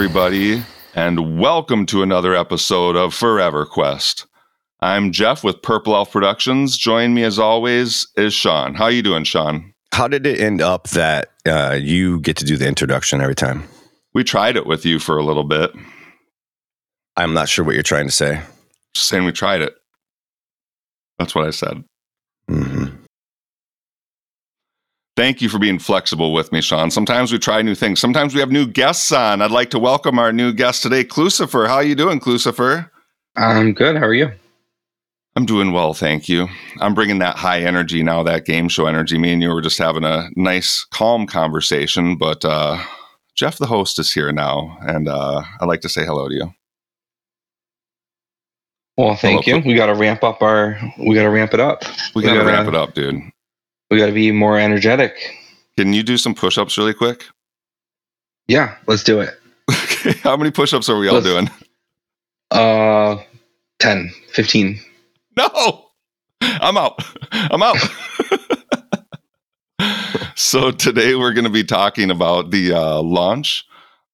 Everybody, and welcome to another episode of Forever Quest. I'm Jeff with Purple Elf Productions. Join me as always is Sean. How you doing, Sean? How did it end up that uh, you get to do the introduction every time? We tried it with you for a little bit. I'm not sure what you're trying to say. Just saying we tried it. That's what I said. hmm Thank you for being flexible with me, Sean. Sometimes we try new things. Sometimes we have new guests on. I'd like to welcome our new guest today, Klucifer. How are you doing, Klucifer? I'm good. How are you? I'm doing well, thank you. I'm bringing that high energy now, that game show energy. Me and you were just having a nice, calm conversation, but uh, Jeff, the host, is here now, and uh, I'd like to say hello to you. Well, thank Hello. you. We got to ramp up our. We got to ramp it up. We got gotta- ramp it up, dude. We got to be more energetic. Can you do some push ups really quick? Yeah, let's do it. Okay. How many push ups are we all Let's- doing? Uh, 10, 15. No, I'm out. I'm out. so today we're going to be talking about the uh, launch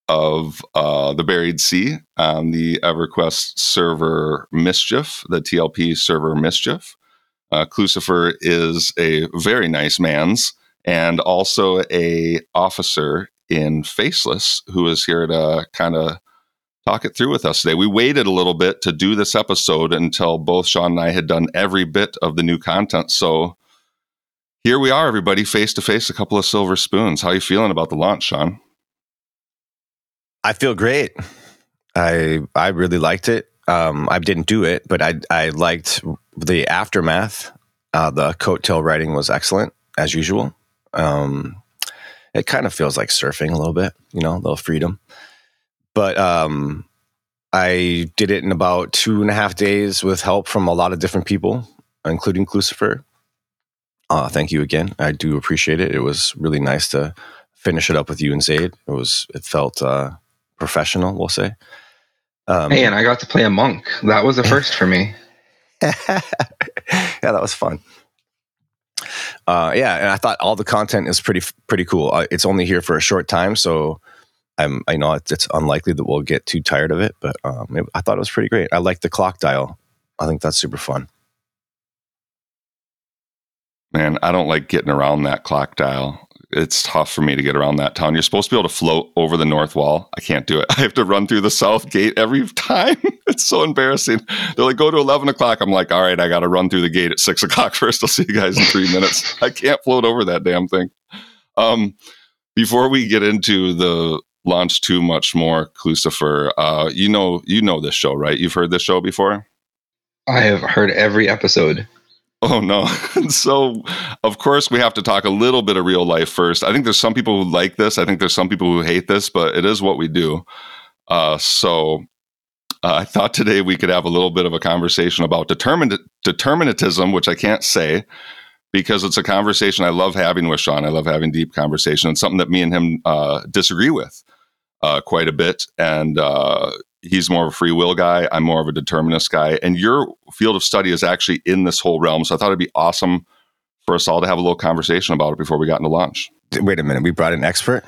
of uh, the Buried Sea on the EverQuest server Mischief, the TLP server Mischief. Uh, Klucifer is a very nice man's and also a officer in Faceless who is here to kind of talk it through with us today. We waited a little bit to do this episode until both Sean and I had done every bit of the new content. So here we are, everybody, face to face, a couple of silver spoons. How are you feeling about the launch, Sean? I feel great. I I really liked it. Um, I didn't do it, but I I liked the aftermath. Uh, the coattail writing was excellent as usual. Um, it kind of feels like surfing a little bit, you know, a little freedom. But um, I did it in about two and a half days with help from a lot of different people, including Lucifer. Uh, thank you again. I do appreciate it. It was really nice to finish it up with you and Zaid. It was it felt uh, professional, we'll say. Um, Hey, and I got to play a monk. That was a first for me. yeah, that was fun. Uh, yeah, and I thought all the content is pretty pretty cool. Uh, it's only here for a short time, so I'm I know it's, it's unlikely that we'll get too tired of it. But um, it, I thought it was pretty great. I like the clock dial. I think that's super fun. Man, I don't like getting around that clock dial. It's tough for me to get around that town. You're supposed to be able to float over the north wall. I can't do it. I have to run through the south gate every time. It's so embarrassing. They're like, go to 11 o'clock. I'm like, all right, I got to run through the gate at six o'clock first. I'll see you guys in three minutes. I can't float over that damn thing. Um, before we get into the launch too much more, Klucifer, uh, you know, you know this show, right? You've heard this show before? I have heard every episode. Oh no. so of course we have to talk a little bit of real life first. I think there's some people who like this. I think there's some people who hate this, but it is what we do. Uh, so uh, I thought today we could have a little bit of a conversation about determin- determinatism, which I can't say because it's a conversation I love having with Sean. I love having deep conversation. It's something that me and him uh, disagree with uh, quite a bit. And uh, he's more of a free will guy. I'm more of a determinist guy. And your field of study is actually in this whole realm. So I thought it'd be awesome for us all to have a little conversation about it before we got into launch. Wait a minute, we brought an expert.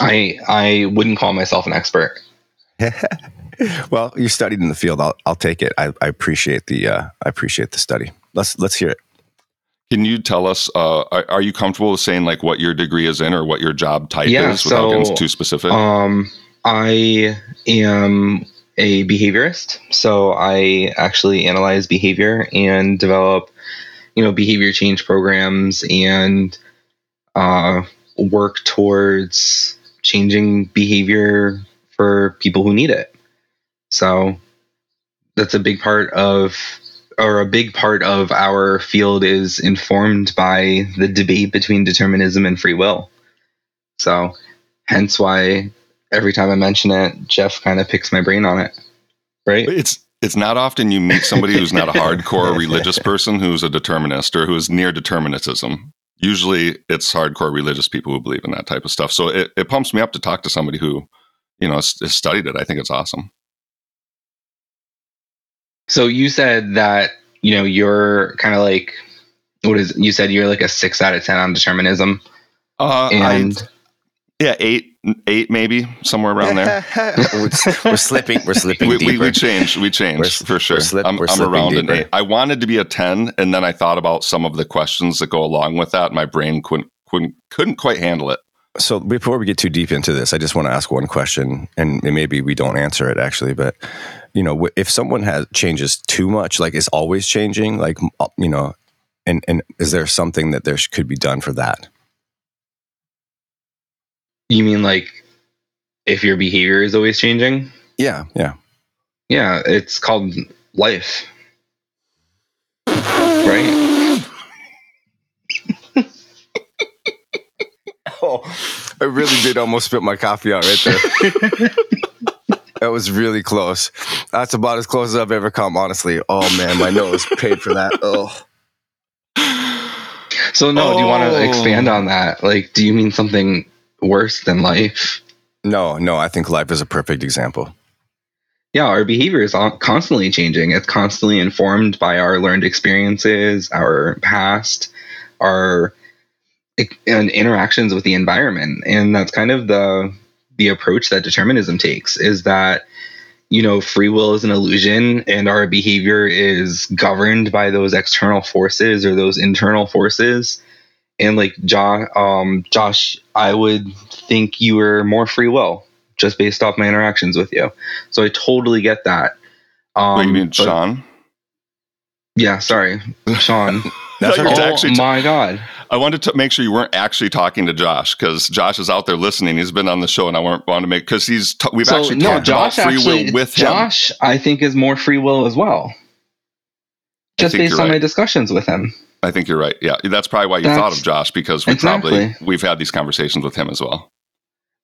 I I wouldn't call myself an expert. well, you studied in the field. I'll, I'll take it. I, I appreciate the uh, I appreciate the study. Let's let's hear it. Can you tell us, uh, are, are you comfortable with saying like what your degree is in or what your job type Yeah, is without so, getting too specific? Um, I am a behaviorist, so I actually analyze behavior and develop, you know, behavior change programs and uh, work towards changing behavior for people who need it. So that's a big part of or a big part of our field is informed by the debate between determinism and free will. So hence why every time I mention it, Jeff kind of picks my brain on it. Right? It's it's not often you meet somebody who's not a hardcore religious person who's a determinist or who is near determinism. Usually, it's hardcore religious people who believe in that type of stuff. So it, it pumps me up to talk to somebody who, you know, has, has studied it. I think it's awesome. So you said that, you know, you're kind of like what is you said you're like a 6 out of 10 on determinism Uh, and I, Yeah, eight, eight maybe somewhere around there. we're, we're slipping. We're slipping we, we, we changed. We changed We're- for sure. slip- I'm, I'm around an eight. I wanted to be a ten, and then I thought about some of the questions that go along with that. My brain couldn't couldn't couldn't quite handle it. So before we get too deep into this, I just want to ask one question, and maybe we don't answer it actually, but you know, if someone has changes too much, like is always changing, like uh, you know, and and is there something that there could be done for that? You mean like if your behavior is always changing? Yeah, yeah. Yeah, it's called life. Right? Oh, I really did almost spit my coffee out right there. that was really close. That's about as close as I've ever come, honestly. Oh man, my nose paid for that. Oh. So no, do you want Oh. to expand on that? Like, do you mean something worse than life? No, no, I think life is a perfect example. Yeah, our behavior is constantly changing. It's constantly informed by our learned experiences, our past, our and interactions with the environment, and that's kind of the the approach that determinism takes. Is that you know free will is an illusion, and our behavior is governed by those external forces or those internal forces. And like Josh, um, Josh, I would think you were more free will just based off my interactions with you. So I totally get that. Um, Wait, you mean but- Sean? Yeah, sorry, Sean. That's You oh actually t- my god. I wanted to make sure you weren't actually talking to Josh because Josh is out there listening. He's been on the show, and I want, want to make because he's t- we've So actually no, talked Josh about free actually. will with him. Josh, I think, is more free will as well. Just based you're on my discussions with him. I think you're right. Yeah, that's probably why you That's- thought of Josh because we Exactly. probably we've had these conversations with him as well.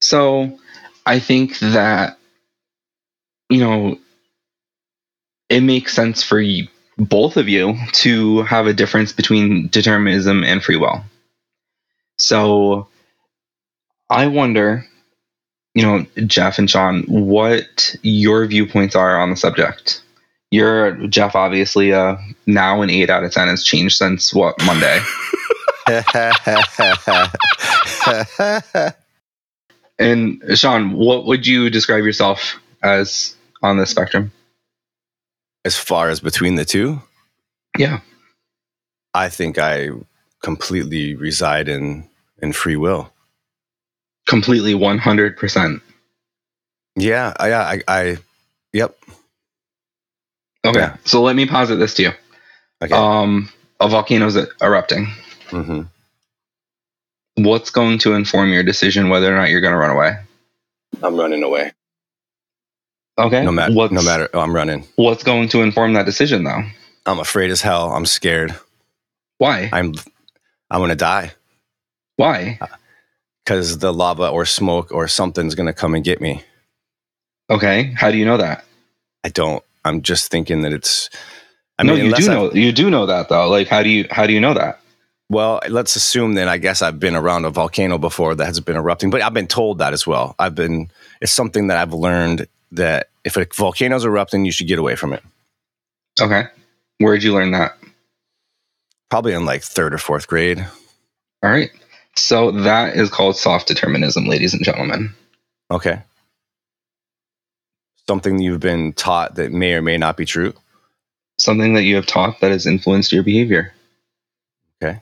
So I think that you know it makes sense for you, both of you to have a difference between determinism and free will. So I wonder, you know, Jeff and Sean, what your viewpoints are on the subject. You're Jeff, obviously. Uh, now an eight out of ten has changed since what Monday. And Sean, what would you describe yourself as on the spectrum? as far as between the two, Yeah. I think I completely reside in in free will. Completely 100%. Yeah, I, yeah, I, I yep. Okay. Yeah. So let me posit this to you. Okay. Um, a volcano's erupting. hmm What's going to inform your decision whether or not you're going to run away? I'm running away. Okay. No matter, What's, no matter. Oh, I'm running. What's going to inform that decision, though? I'm afraid as hell. I'm scared. Why? I'm, I'm gonna die Why? because the lava or smoke or something's gonna come and get me. Okay. How do you know that? I don't. I'm just thinking that it's. I no, mean, you do I've- know. You do know that, though. Like, how do you how do you know that? Well, let's assume then. I guess I've been around a volcano before that has been erupting, but I've been told that as well. I've been. It's something that I've learned that if a volcano's erupting, you should get away from it. Okay. Where'd you learn that? Probably in like third or fourth grade. All right. So that is called soft determinism, ladies and gentlemen. Okay. Something you've been taught that may or may not be true. Something that you have taught that has influenced your behavior. Okay.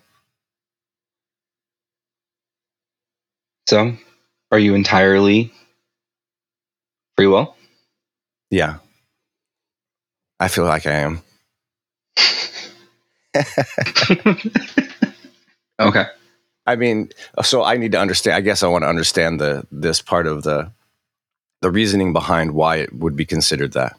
So, are you entirely free will? Yeah. I feel like I am. okay. I mean, so I need to understand. I guess I want to understand the this part of the the reasoning behind why it would be considered that.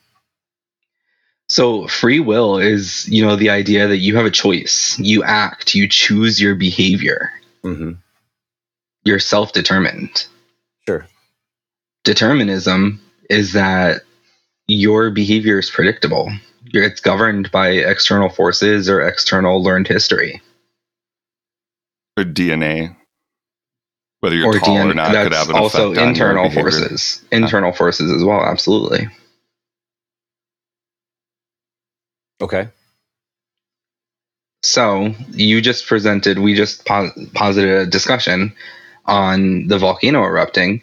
So, free will is, you know, the idea that you have a choice. You act, you choose your behavior. hmm You're self determined. Sure. Determinism is that your behavior is predictable. It's governed by external forces or external learned history. Or DNA, whether you're or tall DNA. or not, could That's have an also effect on your internal behavior. forces. Internal forces as well, absolutely. Okay. So you just presented, we just pos- posited a discussion on the volcano erupting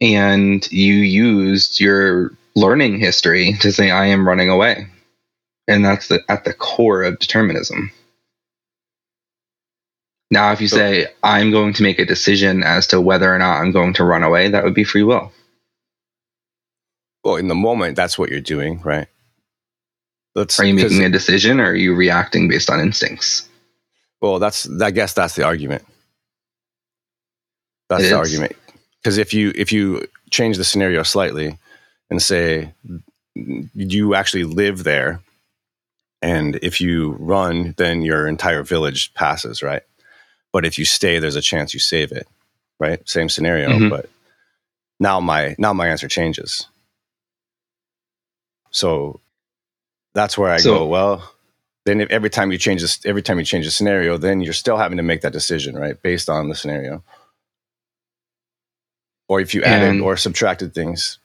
and you used your learning history to say I am running away. And that's the, at the core of determinism. Now, if you So- say I'm going to make a decision as to whether or not I'm going to run away, that would be free will. Well, in the moment, that's what you're doing, right? Let's. Are you making a decision or are you reacting based on instincts? Well, that's. I guess that's the argument. That's It the is. argument. Because if you if you change the scenario slightly and say you actually live there, and if you run, then your entire village passes, right? But if you stay, there's a chance you save it, right? Same scenario, Mhm. but now my now my answer changes. So that's where I So- go. Well, then if every time you change this, every time you change the scenario, then you're still having to make that decision, right, based on the scenario. Or if you added And- or subtracted things.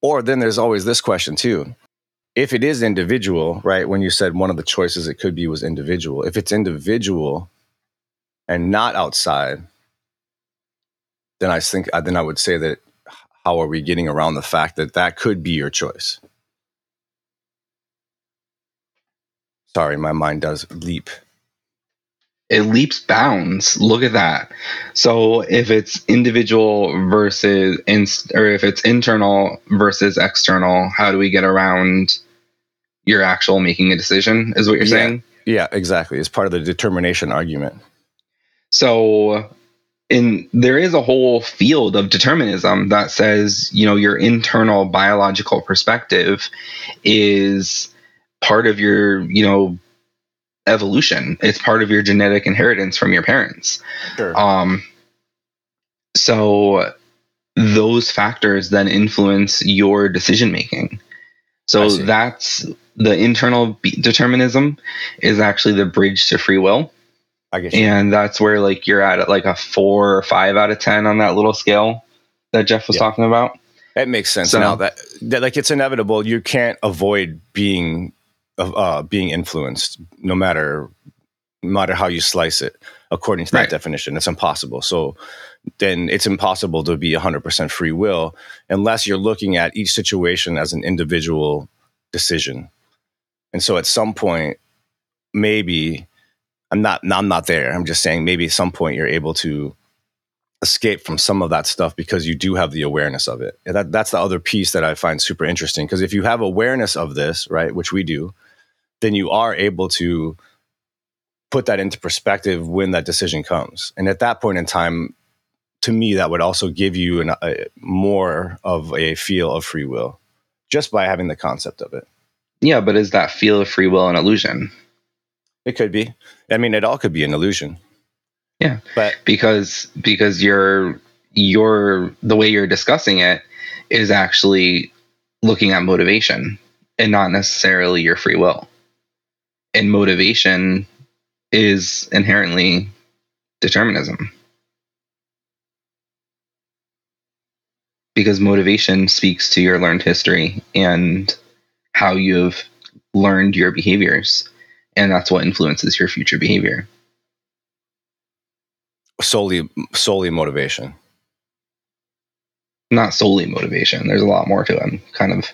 Or then there's always this question too. If it is individual, right? When you said one of the choices it could be was individual. If it's individual and not outside, then I think uh, then I would say that how are we getting around the fact that that could be your choice? Sorry, my mind does leap. It leaps bounds. Look at that. So if it's individual versus inst- or if it's internal versus external, how do we get around your actual making a decision? Is what you're Yeah. saying? Yeah, exactly. It's part of the determination argument. So in there is a whole field of determinism that says, you know, your internal biological perspective is part of your, you know, evolution. It's part of your genetic inheritance from your parents. Sure. Um, so those factors then influence your decision making. So that's the internal determinism is actually the bridge to free will I you. and that's where like you're at like a four or five out of ten on that little scale that Jeff was Yeah. talking about. That makes sense So- now that, that like it's inevitable. You can't avoid being uh, being influenced, no matter no matter how you slice it. According to that Right. definition, it's impossible. So then it's impossible to be 100% free will unless you're looking at each situation as an individual decision. And so at some point, maybe I'm not. I'm not there. I'm just saying maybe at some point you're able to escape from some of that stuff because you do have the awareness of it. That, that's the other piece that I find super interesting. Because if you have awareness of this, right, which we do, then you are able to put that into perspective when that decision comes. And at that point in time, to me, that would also give you an, a, more of a feel of free will just by having the concept of it. Yeah, but is that feel of free will an illusion? It could be. I mean, it all could be an illusion. Yeah. But Because because you're you're the way you're discussing it is actually looking at motivation and not necessarily your free will. And motivation is inherently determinism. Because motivation speaks to your learned history and how you've learned your behaviors. And that's what influences your future behavior. solely solely motivation. Not solely motivation. There's a lot more to it. I'm kind of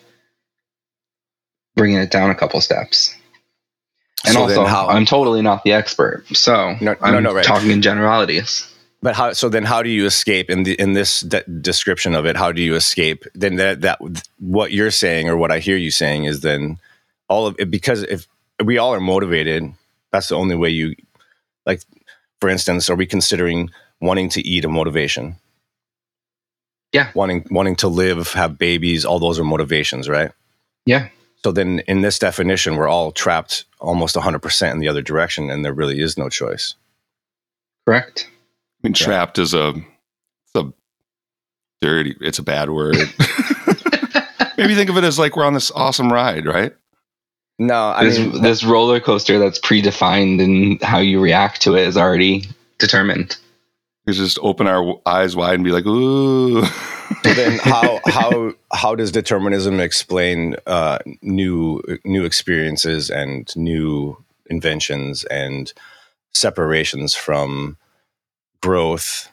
bringing it down a couple steps. And So also, how- I'm totally not the expert, so No- no, I'm no, right. talking in generalities. But how? So then, how do you escape in the in this de- description of it? How do you escape? Then that that what you're saying or what I hear you saying is then all of it because if we all are motivated, that's the only way you like. For instance, are we considering wanting to eat a motivation? Yeah. wanting wanting to live, have babies, all those are motivations, right? Yeah. So then, in this definition, we're all trapped almost 100 percent in the other direction, and there really is no choice. Correct. I mean, Yeah. trapped is a, it's a dirty, it's a bad word. Maybe think of it as like we're on this awesome ride, right? No, I this, mean, this roller coaster that's predefined and how you react to it is already determined. We just open our eyes wide and be like, ooh. Then how how how does determinism explain uh, new new experiences and new inventions and separations from growth,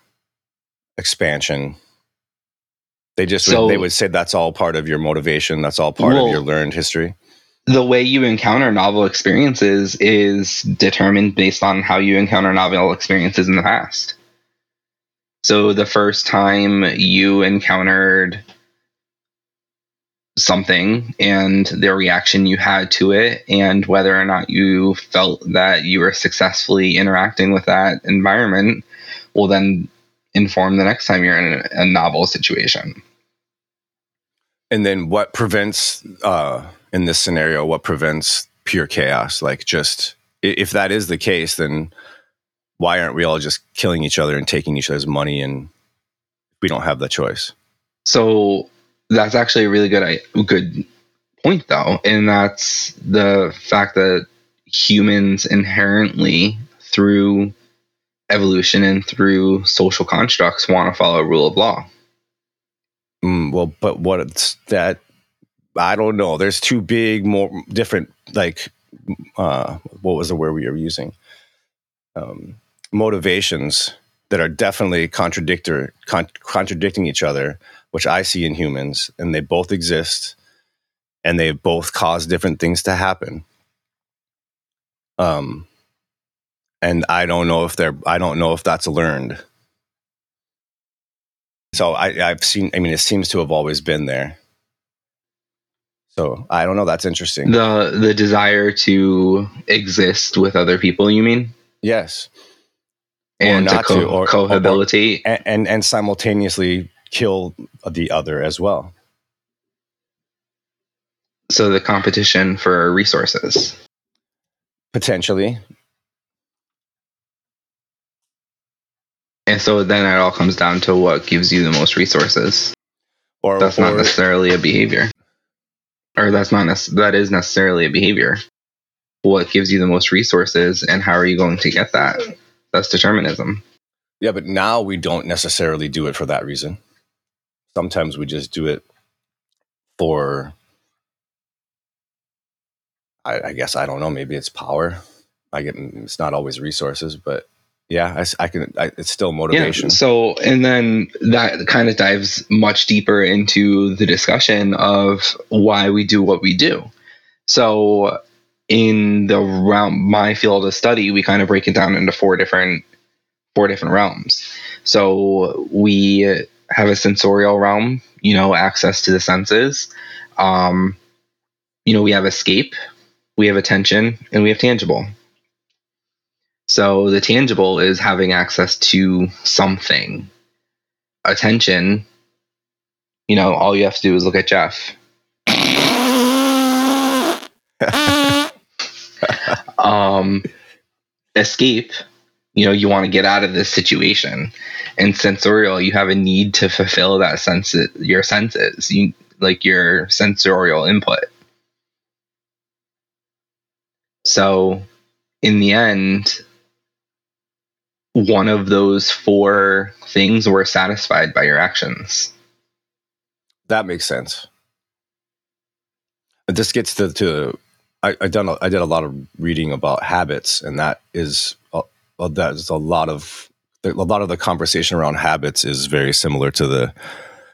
expansion. They just So- would, they would say that's all part of your motivation. That's all part Well- of your learned history. The way you encounter novel experiences is determined based on how you encounter novel experiences in the past. So the first time you encountered something and the reaction you had to it and whether or not you felt that you were successfully interacting with that environment will then inform the next time you're in a, novel situation. And then what prevents uh in this scenario what prevents pure chaos? Like just if that is the case then why aren't we all just killing each other and taking each other's money and we don't have the choice? So that's actually a really good good point though, and that's the fact that humans inherently through evolution and through social constructs want to follow a rule of law. Mm, well, but what that I don't know. There's two big, more different, like, uh, what was the word we were using? Um, motivations that are definitely contradictor, con- contradicting each other, which I see in humans, and they both exist, and they both cause different things to happen. Um, and I don't know if they're. I don't know if that's learned. So I, I've seen. I mean, it seems to have always been there. So I don't know. That's interesting. The the desire to exist with other people, you mean? yes, And to, not co- to, or- or- cohabitate. and, and and simultaneously kill the other as well. so the competition for resources. Potentially, And so then it all comes down to what gives you the most resources. or That's not necessarily a behavior. Or that's not nec- that is necessarily a behavior. What gives you the most resources and how are you going to get that? That's determinism. yeah, but now we don't necessarily do it for that reason. Sometimes we just do it for. I, I guess I don't know. Maybe it's power. I get it's not always resources, but yeah, I can. I, it's still motivation. Yeah. So, and then that kind of dives much deeper into the discussion of why we do what we do. So, in the realm, my field of study, we kind of break it down into four different, four different realms. So we have a sensorial realm, you know, access to the senses. Um, you know, we have escape, we have attention, and we have tangible. So the tangible is having access to something. Attention, you know, all you have to do is look at Jeff. um, escape, you know, you want to get out of this situation. And sensorial, you have a need to fulfill that sense, your senses, you, like your sensorial input. So, in the end, one of those four things were satisfied by your actions. That makes sense. This gets to, to I, I done a, I did a lot of reading about habits, and that is a, a- that is a lot of a lot of the conversation around habits is very similar to the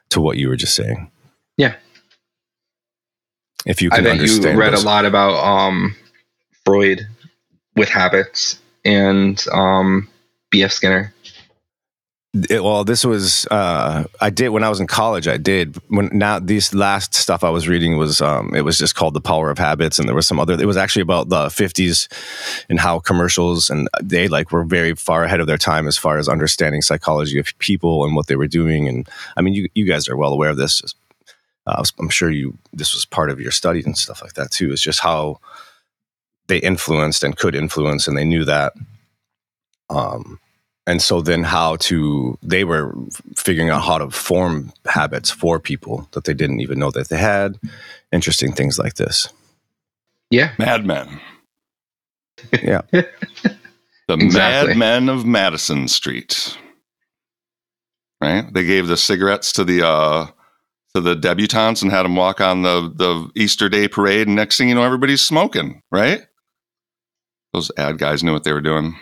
to what you were just saying. Yeah. If you I can bet you read those- a lot about um, Freud with habits and um, B.F. Skinner. It- well, this was uh, I did when I was in college. I did when now these last stuff I was reading was um, it was just called The Power of Habits, and there was some other. It was actually about the fifties and how commercials and they like were very far ahead of their time as far as understanding psychology of people and what they were doing. And I mean, you you guys are well aware of this. Uh, I'm sure you this was part of your studies and stuff like that too. It's just how they influenced and could influence, and they knew that. Um, and so then how to they were figuring out how to form habits for people that they didn't even know that they had interesting things like this Yeah, Mad Men. Yeah. the Exactly. Mad Men of Madison Street. Right? They gave the cigarettes to the uh to the debutantes and had them walk on the the Easter Day parade and next thing you know everybody's smoking, right? Those ad guys knew what they were doing.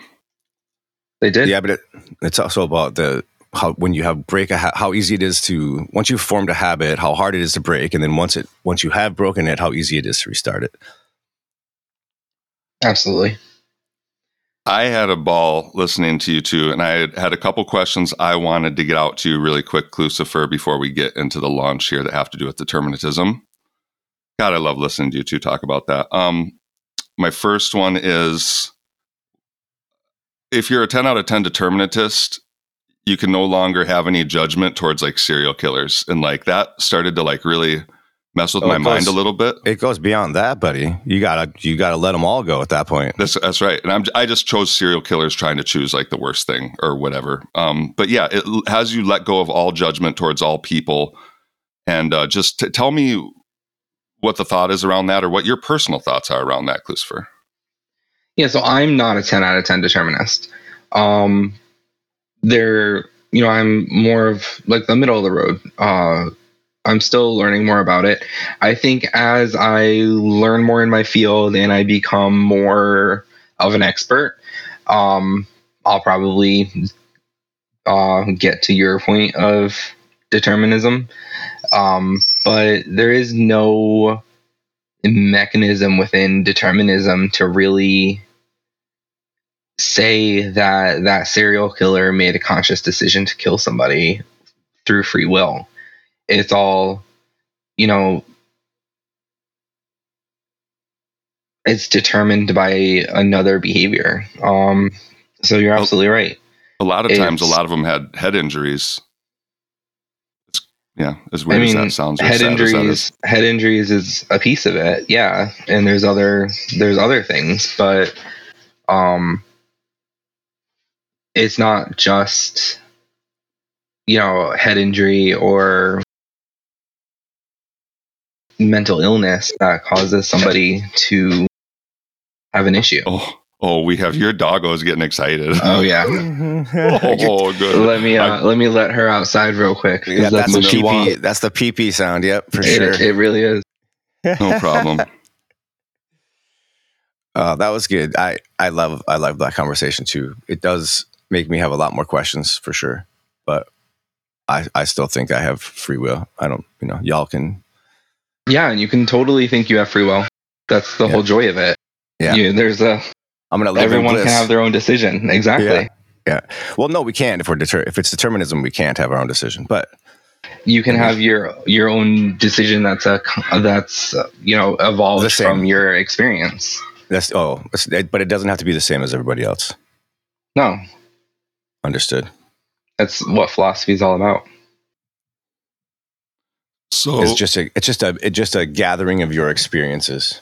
They did. Yeah, but it, it's also about the how when you have break a ha- how easy it is to once you've formed a habit, how hard it is to break, and then once it once you have broken it, how easy it is to restart it. Absolutely. I had a ball listening to you two, and I had, had a couple questions I wanted to get out to you really quick, Lucifer, before we get into the launch here that have to do with determinism. God, I love listening to you two talk about that. Um, my first one is if you're a 10 out of 10 determinatist, you can no longer have any judgment towards like serial killers. And like that started to like really mess with Oh, my it mind a little bit. It goes beyond that, buddy. You gotta you gotta let them all go at that point. That's that's right. And I'm I just chose serial killers trying to choose like the worst thing or whatever. Um, but yeah, it has you let go of all judgment towards all people, and uh, just t- tell me what the thought is around that, or what your personal thoughts are around that, Lucifer. Yeah, so I'm not a 10 out of 10 determinist. Um, there, you know, I'm more of like the middle of the road. Uh, I'm still learning more about it. I think as I learn more in my field and I become more of an expert, um, I'll probably uh, get to your point of determinism. Um, but there is no mechanism within determinism to really say that that serial killer made a conscious decision to kill somebody through free will. It's all, you know, it's determined by another behavior. Um, so you're absolutely right. A lot of times, a lot of them had head injuries. It's, yeah, as I weird mean, as that sounds. head sad as that is. injuries. Head injuries is a piece of it, yeah. And there's other there's other things, but um, it's not just you know head injury or mental illness that causes somebody to have an issue. Oh, oh, we have your doggos getting excited. Oh yeah. oh, good. Let me uh, let me let her outside real quick. yeah, that's the what she PP. wants. That's the PP sound. Yep, for It, sure. it really is. No problem. Uh, that was good. I I love I love that conversation too. It does make me have a lot more questions for sure, but I I still think I have free will. I don't. You know, y'all can. Yeah, and you can totally think you have free will. That's the Yeah. whole joy of it. Yeah. You- there's a I'm gonna everyone can have their own decision. Exactly. Yeah. Well, no, we can't. If we're deter- if it's determinism, we can't have our own decision. But You can have your your own decision that's a that's uh, you know evolved from your experience. that's oh, but it doesn't have to be the same as everybody else. No, Understood. that's what philosophy is all about. So It's just a it's just a it's just a gathering of your experiences,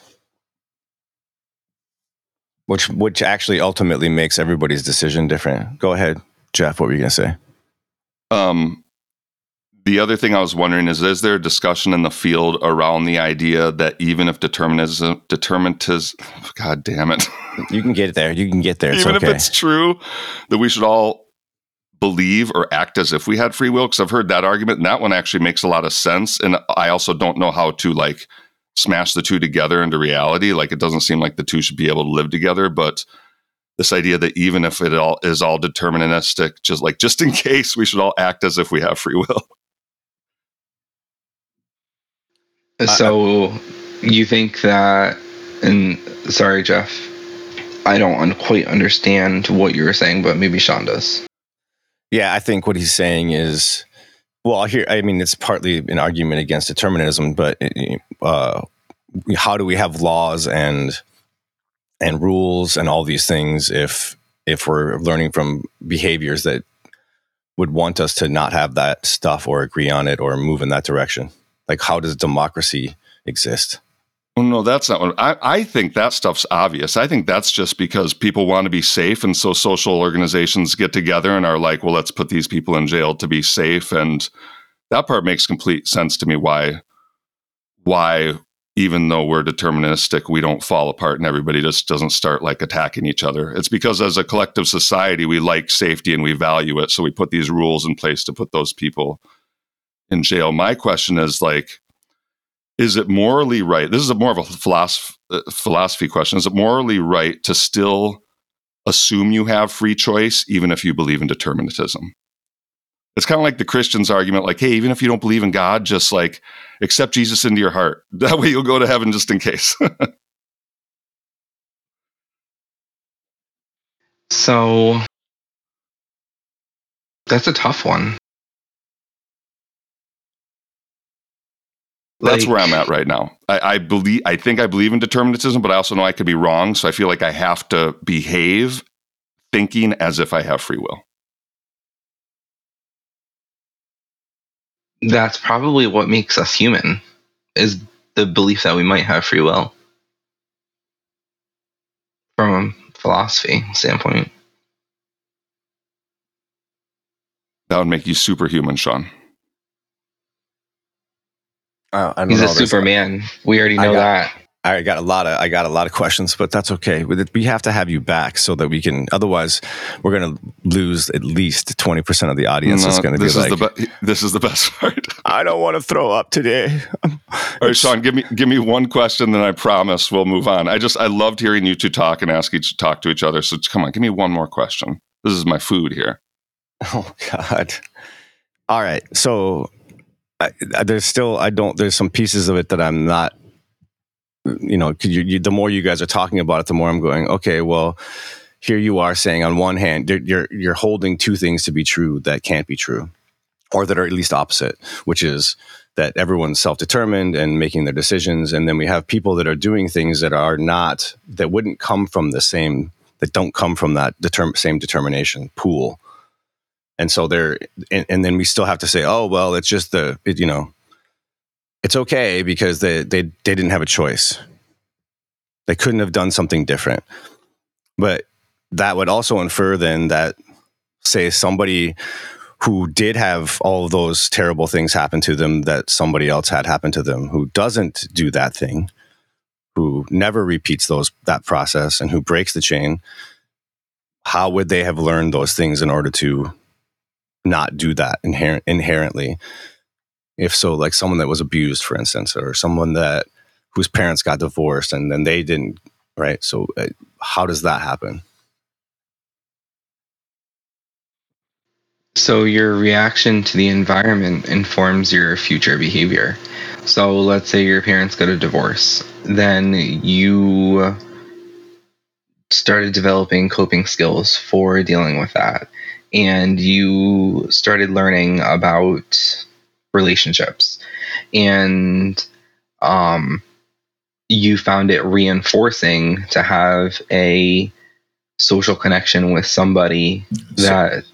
which which actually ultimately makes everybody's decision different. Go ahead, Jeff. What were you gonna say? Um, the other thing I was wondering is: Is there a discussion in the field around the idea that even if determinism, determinism, God damn it, You can get there. You can get there. It's even okay. if it's true, that we should all believe or act as if we had free will? Because I've heard that argument, and that one actually makes a lot of sense. And I also don't know how to like smash the two together into reality. Like it doesn't seem like the two should be able to live together, but this idea that even if it all is all deterministic, just like just in case, we should all act as if we have free will. Uh, so you think that? And sorry, Jeff, I don't quite understand what you were saying, but maybe Sean does. Yeah, I think what he's saying is, well, here, I mean, it's partly an argument against determinism, but uh, how do we have laws and and rules and all these things if if we're learning from behaviors that would want us to not have that stuff or agree on it or move in that direction? Like, how does democracy exist? Well, no, that's not what I, I think that stuff's obvious. I think that's just because people want to be safe. And so social organizations get together and are like, well, let's put these people in jail to be safe. And that part makes complete sense to me why, why, even though we're deterministic, we don't fall apart and everybody just doesn't start like attacking each other. It's because as a collective society, we like safety and we value it. So we put these rules in place to put those people in jail. My question is like, is it morally right? This is a more of a philosophy, uh, philosophy question. Is it morally right to still assume you have free choice, even if you believe in determinism. It's kind of like the Christian's argument, like, hey, even if you don't believe in God, just like accept Jesus into your heart. That way you'll go to heaven just in case. so that's a tough one. That's where I'm at right now. I, I, believe, I think I believe in determinism, but I also know I could be wrong. So I feel like I have to behave thinking as if I have free will. That's probably what makes us human, is the belief that we might have free will. From a philosophy standpoint. That would make you superhuman, Sean. Uh, He's a Superman. We already know got, that. I got a lot of I got a lot of questions, but that's okay. We have to have you back so that we can. Otherwise, we're going to lose at least twenty percent of the audience. No, is going to be like, the be- "This is the best part." I don't want to throw up today. All right, Sean, give me give me one question, then I promise we'll move on. I just I loved hearing you two talk and ask each to talk to each other. So come on, give me one more question. This is my food here. Oh God! All right, so I, there's still I don't there's some pieces of it that I'm not you know, you, you, the more you guys are talking about it, the more I'm going, okay, well, here you are saying on one hand, you're, you're holding two things to be true that can't be true, or that are at least opposite, which is that everyone's self-determined and making their decisions, and then we have people that are doing things that are not that wouldn't come from the same that don't come from that determ- same determination pool, and so they're and, and then we still have to say, oh well, it's just the it, you know it's okay because they, they, they didn't have a choice. They couldn't have done something different. But that would also infer then that, say, somebody who did have all of those terrible things happen to them that somebody else had happen to them, who doesn't do that thing, who never repeats those that process, and who breaks the chain, how would they have learned those things in order to not do that inherent, inherently? if so like someone that was abused for instance or someone that whose parents got divorced and then they didn't right? So uh, how does that happen? So your reaction to the environment informs your future behavior. So let's say your parents got a divorce. Then you started developing coping skills for dealing with that and you started learning about relationships and um, you found it reinforcing to have a social connection with somebody that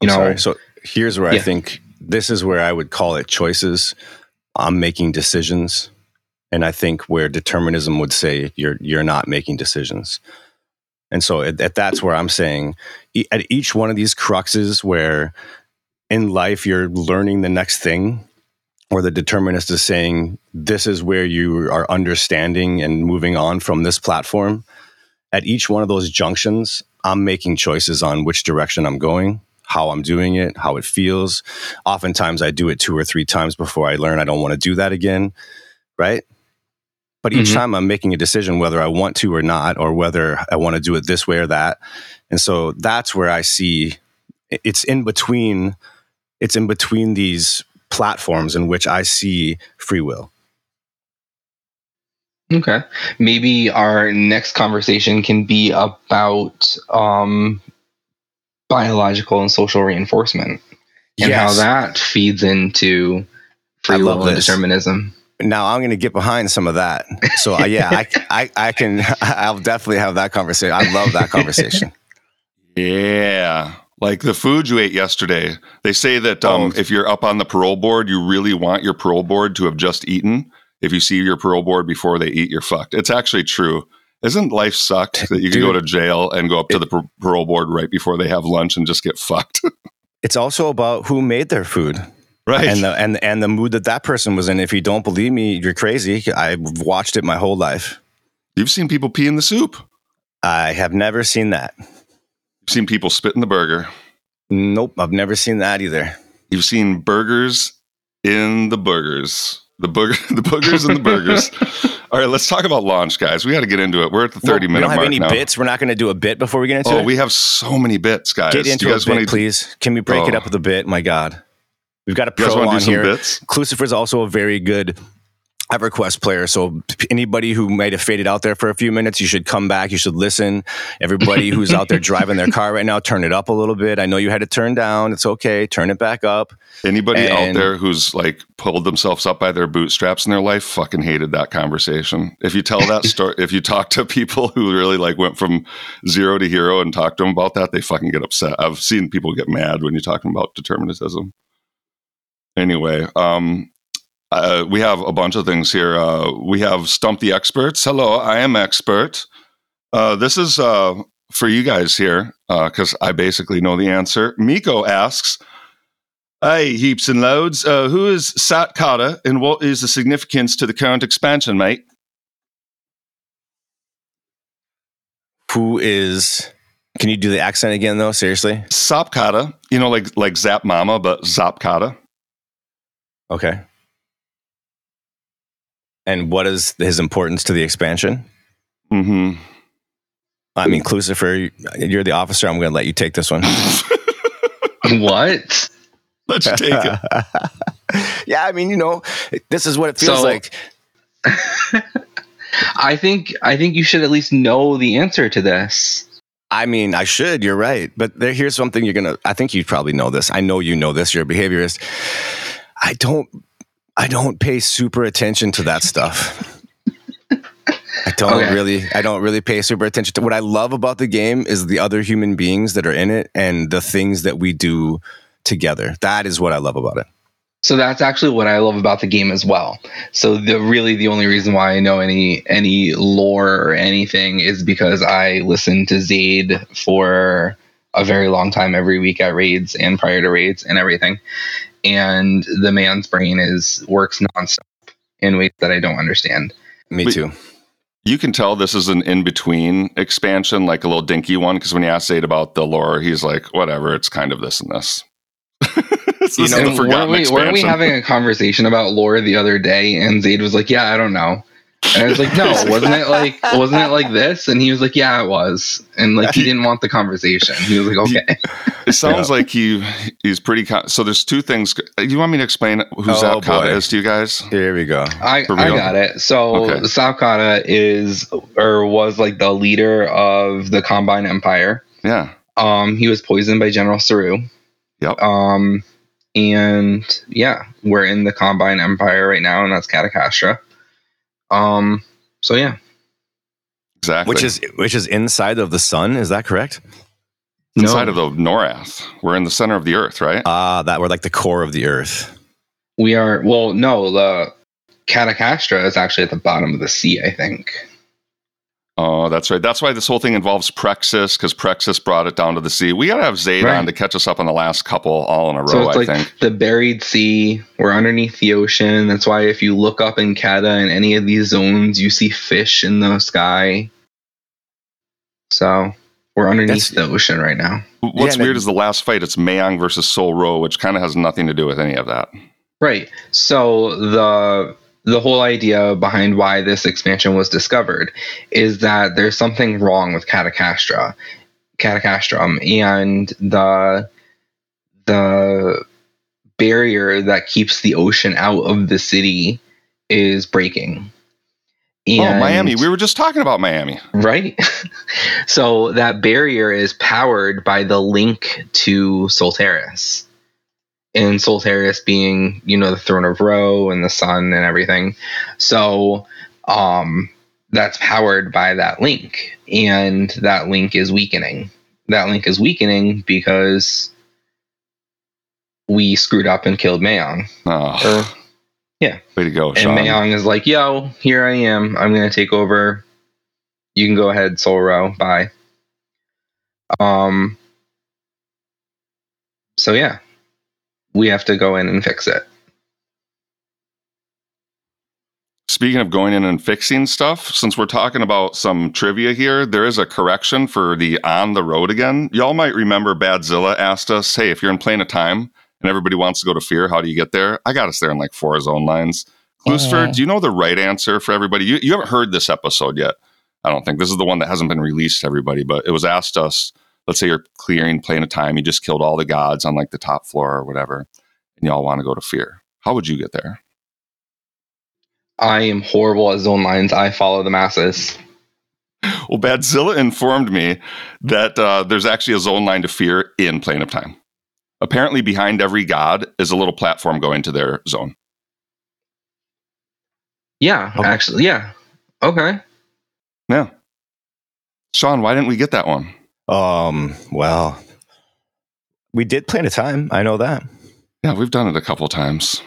you know sorry. so here's where yeah. i think this is where i would call it choices i'm making decisions and i think where determinism would say you're you're not making decisions and so at, at that's where i'm saying at each one of these cruxes where in life you're learning the next thing or the determinist is saying this is where you are understanding and moving on from this platform at each one of those junctions i'm making choices on which direction i'm going how i'm doing it how it feels. Oftentimes i do it two or three times before i learn i don't want to do that again right but each mm-hmm. time i'm making a decision whether i want to or not or whether i want to do it this way or that and so that's where i see it's in between it's in between these platforms in which I see free will. Okay. Maybe our next conversation can be about um, biological and social reinforcement and yes. how that feeds into free will and determinism. Now I'm going to get behind some of that. So uh, yeah, I, I, I can, I'll definitely have that conversation. I love that conversation. yeah. Like the food you ate yesterday, they say that um, oh. if you're up on the parole board, you really want your parole board to have just eaten. If you see your parole board before they eat, you're fucked. It's actually true. Isn't life sucked that you can Dude, go to jail and go up to it, the par- parole board right before they have lunch and just get fucked? it's also about who made their food. Right. And the, and, and the mood that that person was in. If you don't believe me, you're crazy. I've watched it my whole life. You've seen people pee in the soup. I have never seen that. You've seen people spit in the burger. Nope, I've never seen that either. You've seen burgers in the burgers. The booger, the boogers and the burgers. All right, let's talk about launch, guys. We got to get into it. We're at the thirty Well, minute we don't have any now. bits. We're not going to do a bit before we get into Oh, it. we have so many bits, guys. get Do into you a guys bit, wanna- please. Can we break it Oh. up with a bit? My God, we've got a pro on here. bits? is also a very good EverQuest player. So anybody who might have faded out there for a few minutes, you should come back. You should listen. Everybody who's out there driving their car right now, turn it up a little bit. I know you had it turned down. It's okay. Turn it back up. Anybody out there who's like pulled themselves up by their bootstraps in their life fucking hated that conversation. If you tell that story, if you talk to people who really like went from zero to hero and talk to them about that, they fucking get upset. I've seen people get mad when you're talking about determinism. Anyway, um, uh, we have a bunch of things here. Uh, we have Stump the Experts. Hello, I am expert. Uh, this is uh, for you guys here because I basically know the answer. Miko asks, Hey, heaps and loads. Uh, who is Sat Kata and what is the significance to the current expansion, mate? Who is? Can you do the accent again, though? Seriously? Sap Kata, you know, like like Zap Mama, but Zap Kata. Okay. And what is his importance to the expansion? hmm I mean, Klucifer, you're the officer. I'm going to let you take this one. what? Let's take it. yeah, I mean, you know, this is what it feels So- like. I think I think you should at least know the answer to this. I mean, I should. You're right. But there, here's something you're gonna. I think you probably know this. I know you know this. You're a behaviorist. I don't. I don't pay super attention to that stuff. I don't Okay. really. I don't really pay super attention to. What I love about the game is the other human beings that are in it and the things that we do together. That is what I love about it. So that's actually what I love about the game as well. So the really the only reason why I know any any lore or anything is because I listened to Zaid for a very long time every week at raids and prior to raids and everything. And the man's brain is works nonstop in ways that I don't understand. Me But- too. You can tell this is an in between expansion, like a little dinky one, because when you ask Zade about the lore, he's like, whatever, it's kind of this and this. this You know, the forgotten weren't we, weren't we having a conversation about lore the other day? And Zaid was like, "Yeah, I don't know." And I was like, "No, wasn't it like wasn't it like this?" And he was like, "Yeah, it was." And like he didn't want the conversation. He was like, "Okay." It sounds like he he's pretty. Con- so there's two things. Do you want me to explain who Oh, Zap boy. is to you guys? Here we go. I, I got it. So Okay. Sapkata is or was like the leader of the Combine Empire. Yeah. Um, he was poisoned by General Saru. Yep. Um, and yeah, we're in the Combine Empire right now, and that's Katakastra. Um, so yeah, Exactly. Which is which is inside of the sun. Is that correct? inside no, of the Norrath. We're in the center of the Earth, right? Ah, that we're like the core of the earth. we are. Well, no, the Katakastra is actually at the bottom of the sea. I think. Oh, that's right. That's why this whole thing involves Prexus, because Prexus brought it down to the sea. We got to have Zayd Right. on to catch us up on the last couple all in a row, So it's I like think. the buried sea. We're underneath the ocean. That's why if you look up in Kata in any of these zones, you see fish in the sky. So we're underneath That's- the ocean right now. What's Yeah, weird and- is the last fight, it's Mayong versus Sol Ro, which kind of has nothing to do with any of that. Right. So the the whole idea behind why this expansion was discovered is that there's something wrong with Katakastra, Katakastrum, and the the barrier that keeps the ocean out of the city is breaking. oh, Miami. We were just talking about Miami. right? so that barrier is powered by the link to Solteris. And Solteris being, you know, the throne of Ro and the sun and everything. So um that's powered by that link. And that link is weakening. That link is weakening because we screwed up and killed Mayong. Oh, Or yeah. way to go, Sean. and Mayong is like, "Yo, here I am. I'm gonna take over. You can go ahead, Sol Ro. Bye." Um. So yeah, we have to go in and fix it. Speaking of going in and fixing stuff, since we're talking about some trivia here, there is a correction for the on the road again. Y'all might remember Badzilla asked us, hey, if you're in Plane of Time and everybody wants to go to Fear, how do you get there? I got us there in like four zone lines. Klucifer, Uh. do you know the right answer for everybody? You, you haven't heard this episode yet. I don't think this is the one that hasn't been released to everybody, but it was asked us. Let's say you're clearing, playing a time, you just killed all the gods on like the top floor or whatever, and y'all want to go to fear. How would you get there? I am horrible at zone lines. I follow the masses. Well, Badzilla informed me that uh, there's actually a zone line to fear in Plane of Time. Apparently, behind every god is a little platform going to their zone. Yeah, Okay. actually, yeah. Okay. Yeah. Sean, why didn't we get that one? Um, well, we did plan a time. I know that. Yeah, we've done it a couple times.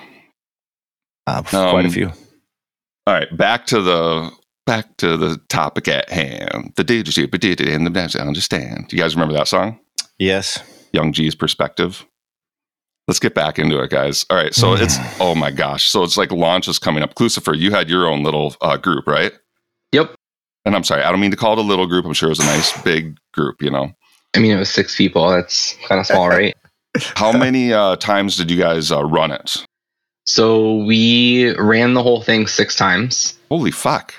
Uh, quite a Um, few. All right, back to the back to the topic at hand. The DJ but did it and the best understand. Do you guys remember that song? Yes. Young G's perspective. Let's get back into it, guys. All right, so it's oh my gosh, so it's like launch is coming up. Klucifer, you had your own little uh, group, right? Yep. And I'm sorry, I don't mean to call it a little group. I'm sure it was a nice big group. You know, I mean, it was six people. That's kind of small, right? how many uh, times did you guys uh, run it? So we ran the whole thing six times. Holy fuck!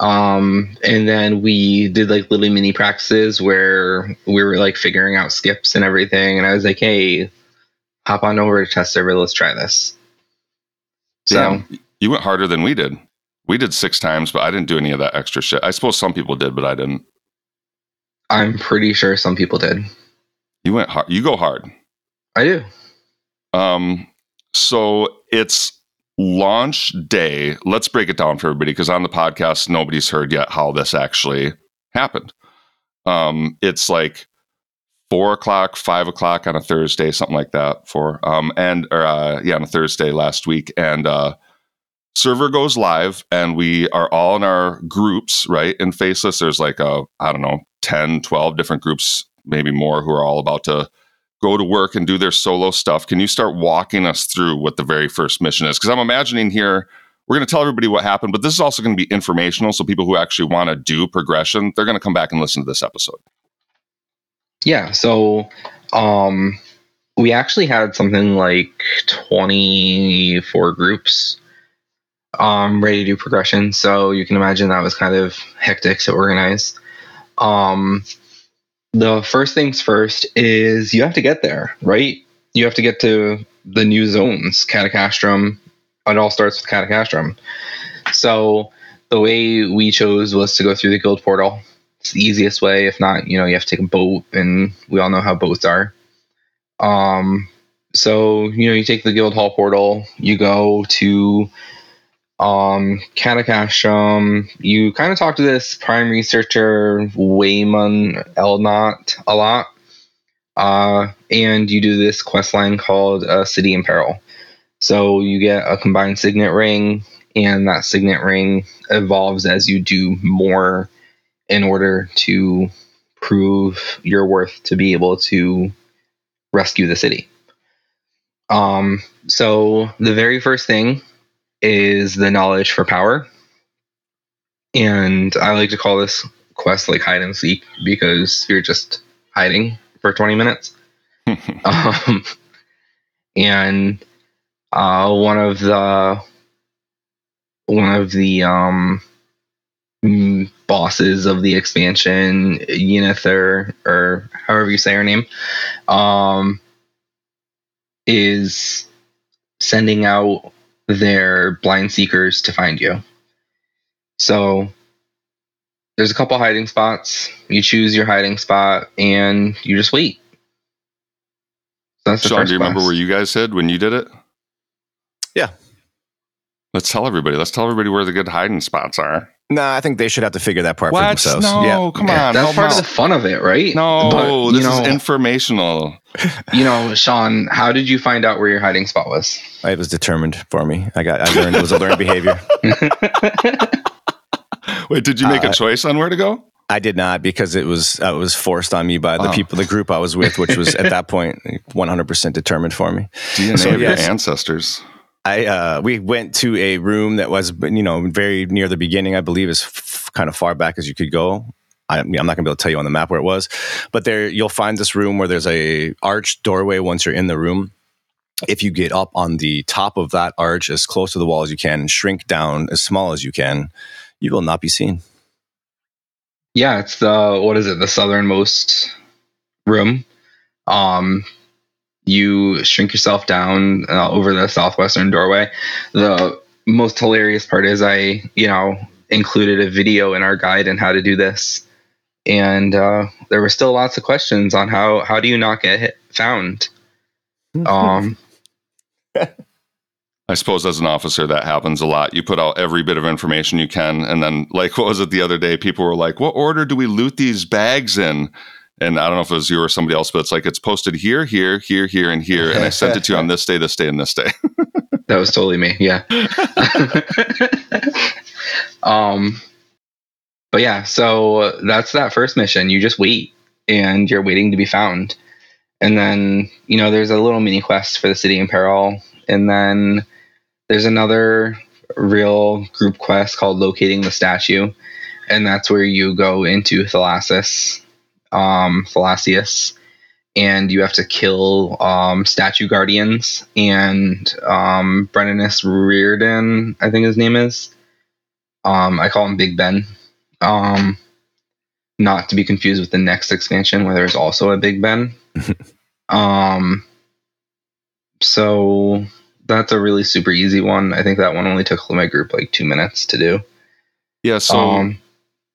Um, and then we did like little mini practices where we were like figuring out skips and everything. And I was like, hey, hop on over to test server. Let's try this. So Damn, you went harder than we did. We did six times, but I didn't do any of that extra shit. I suppose some people did, but I didn't. I'm pretty sure some people did. You went hard. You go hard. I do. Um, so it's launch day. Let's break it down for everybody because on the podcast, nobody's heard yet how this actually happened. Um, it's like four o'clock, five o'clock on a Thursday, something like that. Four, um, and or uh, yeah, on a Thursday last week, and uh, server goes live, and we are all in our groups, right? In Faceless, there's like a I don't know, 10, 12 different groups, maybe more, who are all about to go to work and do their solo stuff. Can you start walking us through what the very first mission is? Because I'm imagining here we're going to tell everybody what happened, but this is also going to be informational. So people who actually want to do progression, they're going to come back and listen to this episode. Yeah. So, um, we actually had something like 24 groups um, ready to do progression. So you can imagine that was kind of hectic to organize. Um, the first things first is you have to get there, right? You have to get to the new zones, Katta Castrum. It all starts with Katta Castrum. So the way we chose was to go through the guild portal. It's the easiest way. If not, you know, you have to take a boat, and we all know how boats are. Um, so you know, you take the guild hall portal, you go to um you kind of talk to this prime researcher Wayman Elnot a lot. Uh, and you do this quest line called uh, City in Peril. So you get a combined signet ring, and that signet ring evolves as you do more in order to prove your worth to be able to rescue the city. Um, so the very first thing is the knowledge for power. And I like to call this quest like hide and seek because you're just hiding for 20 minutes. um, and uh, one of the one of the um, bosses of the expansion, Yennefer, or however you say her name, um, is sending out their blind seekers to find you. So there's a couple hiding spots. You choose your hiding spot and you just wait. So that's the Sean, first do you remember quest. where you guys hid when you did it? Yeah. Let's tell everybody. Let's tell everybody where the good hiding spots are. Nah, I think they should have to figure that part for What? themselves. No, Yeah. come on. That's help part out. of the fun of it, right? no, But, you this know, is informational. you know, Sean, how did you find out where your hiding spot was? It was determined for me. I got. I learned it was a learned behavior. Wait, did you make Uh, a choice on where to go? I did not because it was uh, it was forced on me by the Oh. people, the group I was with, which was at that point point 100 percent determined for me. DNA So, of your ancestors. I uh, we went to a room that was you know very near the beginning. I believe as f- kind of far back as you could go. I, I'm not going to be able to tell you on the map where it was, but there you'll find this room where there's a arched doorway once you're in the room, if you get up on the top of that arch as close to the wall as you can and shrink down as small as you can, you will not be seen. Yeah, it's the what is it? The southernmost room. Um, you shrink yourself down uh, over the southwestern doorway. The most hilarious part is I, you know, included a video in our guide on how to do this, and uh, there were still lots of questions on how how do you not get hit, found. Um, I suppose as an officer, that happens a lot. You put out every bit of information you can, and then, like, what was it the other day? People were like, "What order do we loot these bags in?" And I don't know if it was you or somebody else, but it's like it's posted here, here, here, here, and here, and I sent it to you on this day, this day, and this day. that was totally me. Yeah. um, but yeah, so that's that first mission. You just wait, and you're waiting to be found. And then you know there's a little mini quest for the city in peril, and then there's another real group quest called locating the statue, and that's where you go into Thalassus, um, Thalassius, and you have to kill um, statue guardians and um, Brennanus Reardon, I think his name is. Um, I call him Big Ben. Um, not to be confused with the next expansion where there's also a Big Ben. um, so that's a really super easy one. I think that one only took my group like two minutes to do. Yeah. So um,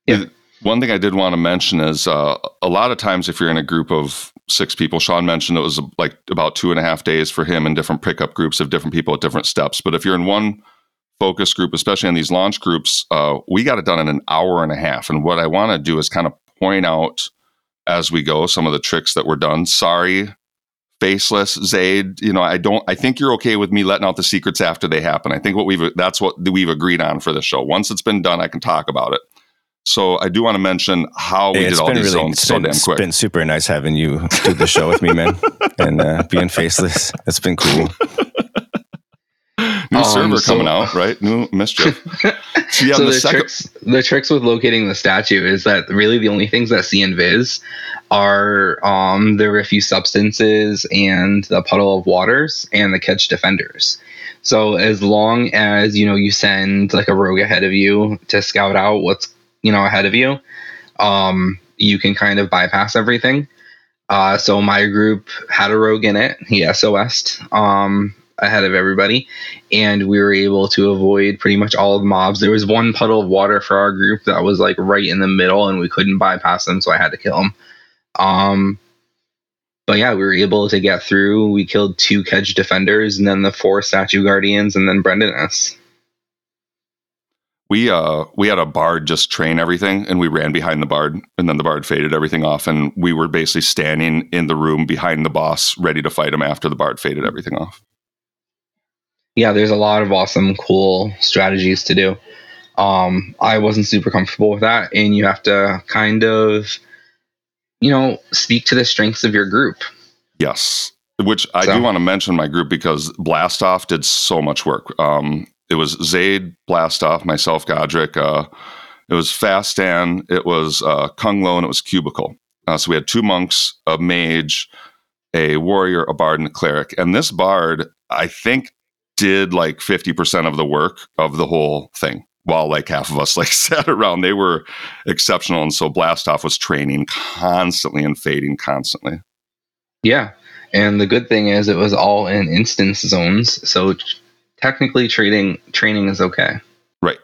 yeah. One thing I did want to mention is uh, a lot of times if you're in a group of six people, Sean mentioned it was like about two and a half days for him in different pickup groups of different people at different steps. But if you're in one focus group, especially in these launch groups, uh, we got it done in an hour and a half. And what I want to do is kind of point out as we go some of the tricks that were done. Sorry, faceless Zaid. You know, I don't. I think you're okay with me letting out the secrets after they happen. I think what we've that's what we've agreed on for the show. Once it's been done, I can talk about it. So I do want to mention how we did all these really, zones so been, damn quick. It's been super nice having you do the show with me, man, and uh, being faceless. It's been cool. New um, server so, coming out, right? New mischief. So, yeah, so the, the second- tricks, the tricks with locating the statue is that really the only things that see invis are um, the refuse substances and the puddle of waters and the catch defenders. So as long as you know you send like a rogue ahead of you to scout out what's you know ahead of you, um, you can kind of bypass everything. Uh, so my group had a rogue in it. He SOS'd um, ahead of everybody, and we were able to avoid pretty much all of the mobs. There was one puddle of water for our group that was like right in the middle, and we couldn't bypass them, so I had to kill him. Um, but yeah, we were able to get through. We killed two Kedge defenders, and then the four statue guardians, and then Brendanus. We uh we had a bard just train everything, and we ran behind the bard, and then the bard faded everything off, and we were basically standing in the room behind the boss, ready to fight him after the bard faded everything off. Yeah, there's a lot of awesome, cool strategies to do. Um, I wasn't super comfortable with that, and you have to kind of you know, speak to the strengths of your group. Yes. Which I so. do want to mention my group because Blastoff did so much work. Um, it was Zaid, Blastoff, myself, Godric. Uh, it was Fastan, it was uh, Kung Lo, and it was Cubicle. Uh, so we had two monks, a mage, a warrior, a bard, and a cleric. And this bard, I think, did like 50% of the work of the whole thing while like half of us like sat around. They were exceptional. And so Blastoff was training constantly and fading constantly. Yeah. And the good thing is it was all in instance zones. So technically trading training is okay Right.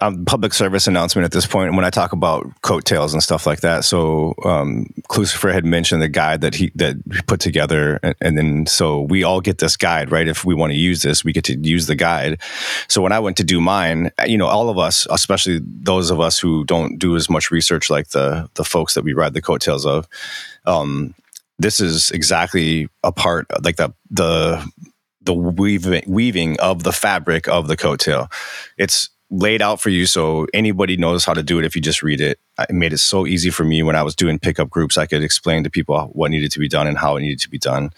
um, public service announcement at this point when I talk about coattails and stuff like that. So, um, Klucifer had mentioned the guide that he that he put together, and, and, then so we all get this guide, right? If we want to use this, we get to use the guide. So when I went to do mine, you know, all of us, especially those of us who don't do as much research like the the folks that we ride the coattails of, um, this is exactly a part like the the the weaving, weaving of the fabric of the coattail. It's laid out for you so anybody knows how to do it if you just read it. It made it so easy for me when I was doing pickup groups. I could explain to people what needed to be done and how it needed to be done.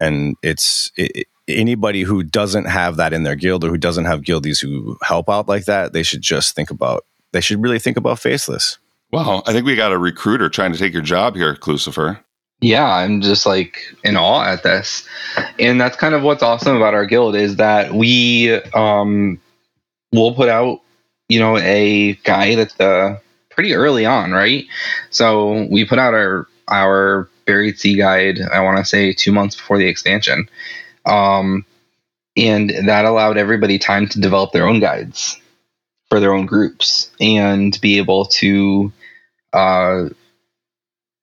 And it's it, anybody who doesn't have that in their guild or who doesn't have guildies who help out like that, they should just think about, they should really think about faceless. Well, I think we got a recruiter trying to take your job here, Klucifer. Yeah, I'm just like in awe at this. And that's kind of what's awesome about our guild is that we um will put out, you know, a guide at the pretty early on, right? So we put out our our buried sea guide, I want to say 2 months before the expansion. Um and that allowed everybody time to develop their own guides for their own groups and be able to uh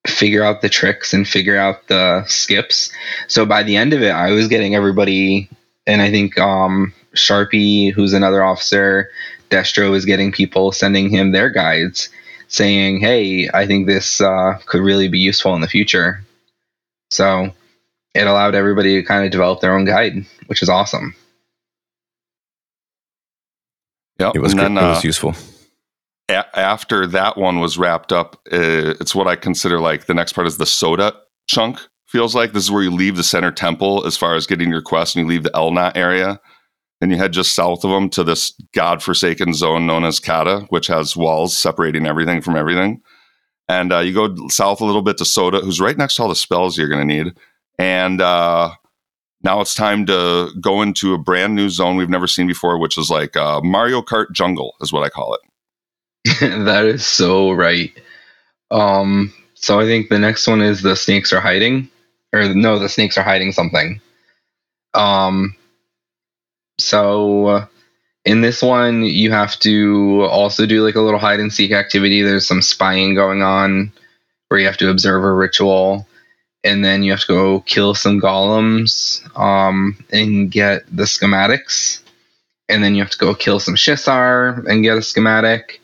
figure out the tricks and figure out the skips. So by the end of it, I was getting everybody, and I think um, Sharpie, who's another officer, Destro is getting people sending him their guides saying, hey, I think this uh, could really be useful in the future. So it allowed everybody to kind of develop their own guide, which is awesome. Yeah, It was, and great. then, it uh, was useful. A- after that one was wrapped up, uh, it's what I consider like the next part is the soda chunk. Feels like this is where you leave the center temple as far as getting your quest, and you leave the Elnat area, and you head just south of them to this godforsaken zone known as Kata, which has walls separating everything from everything. And uh, you go south a little bit to Soda, who's right next to all the spells you're going to need. And uh, now it's time to go into a brand new zone we've never seen before, which is like uh, Mario Kart Jungle, is what I call it. that is so right. Um, so I think the next one is the snakes are hiding, or no, the snakes are hiding something. Um, so uh, in this one, you have to also do like a little hide and seek activity. There's some spying going on where you have to observe a ritual, and then you have to go kill some golems um, and get the schematics. And then you have to go kill some Shissar and get a schematic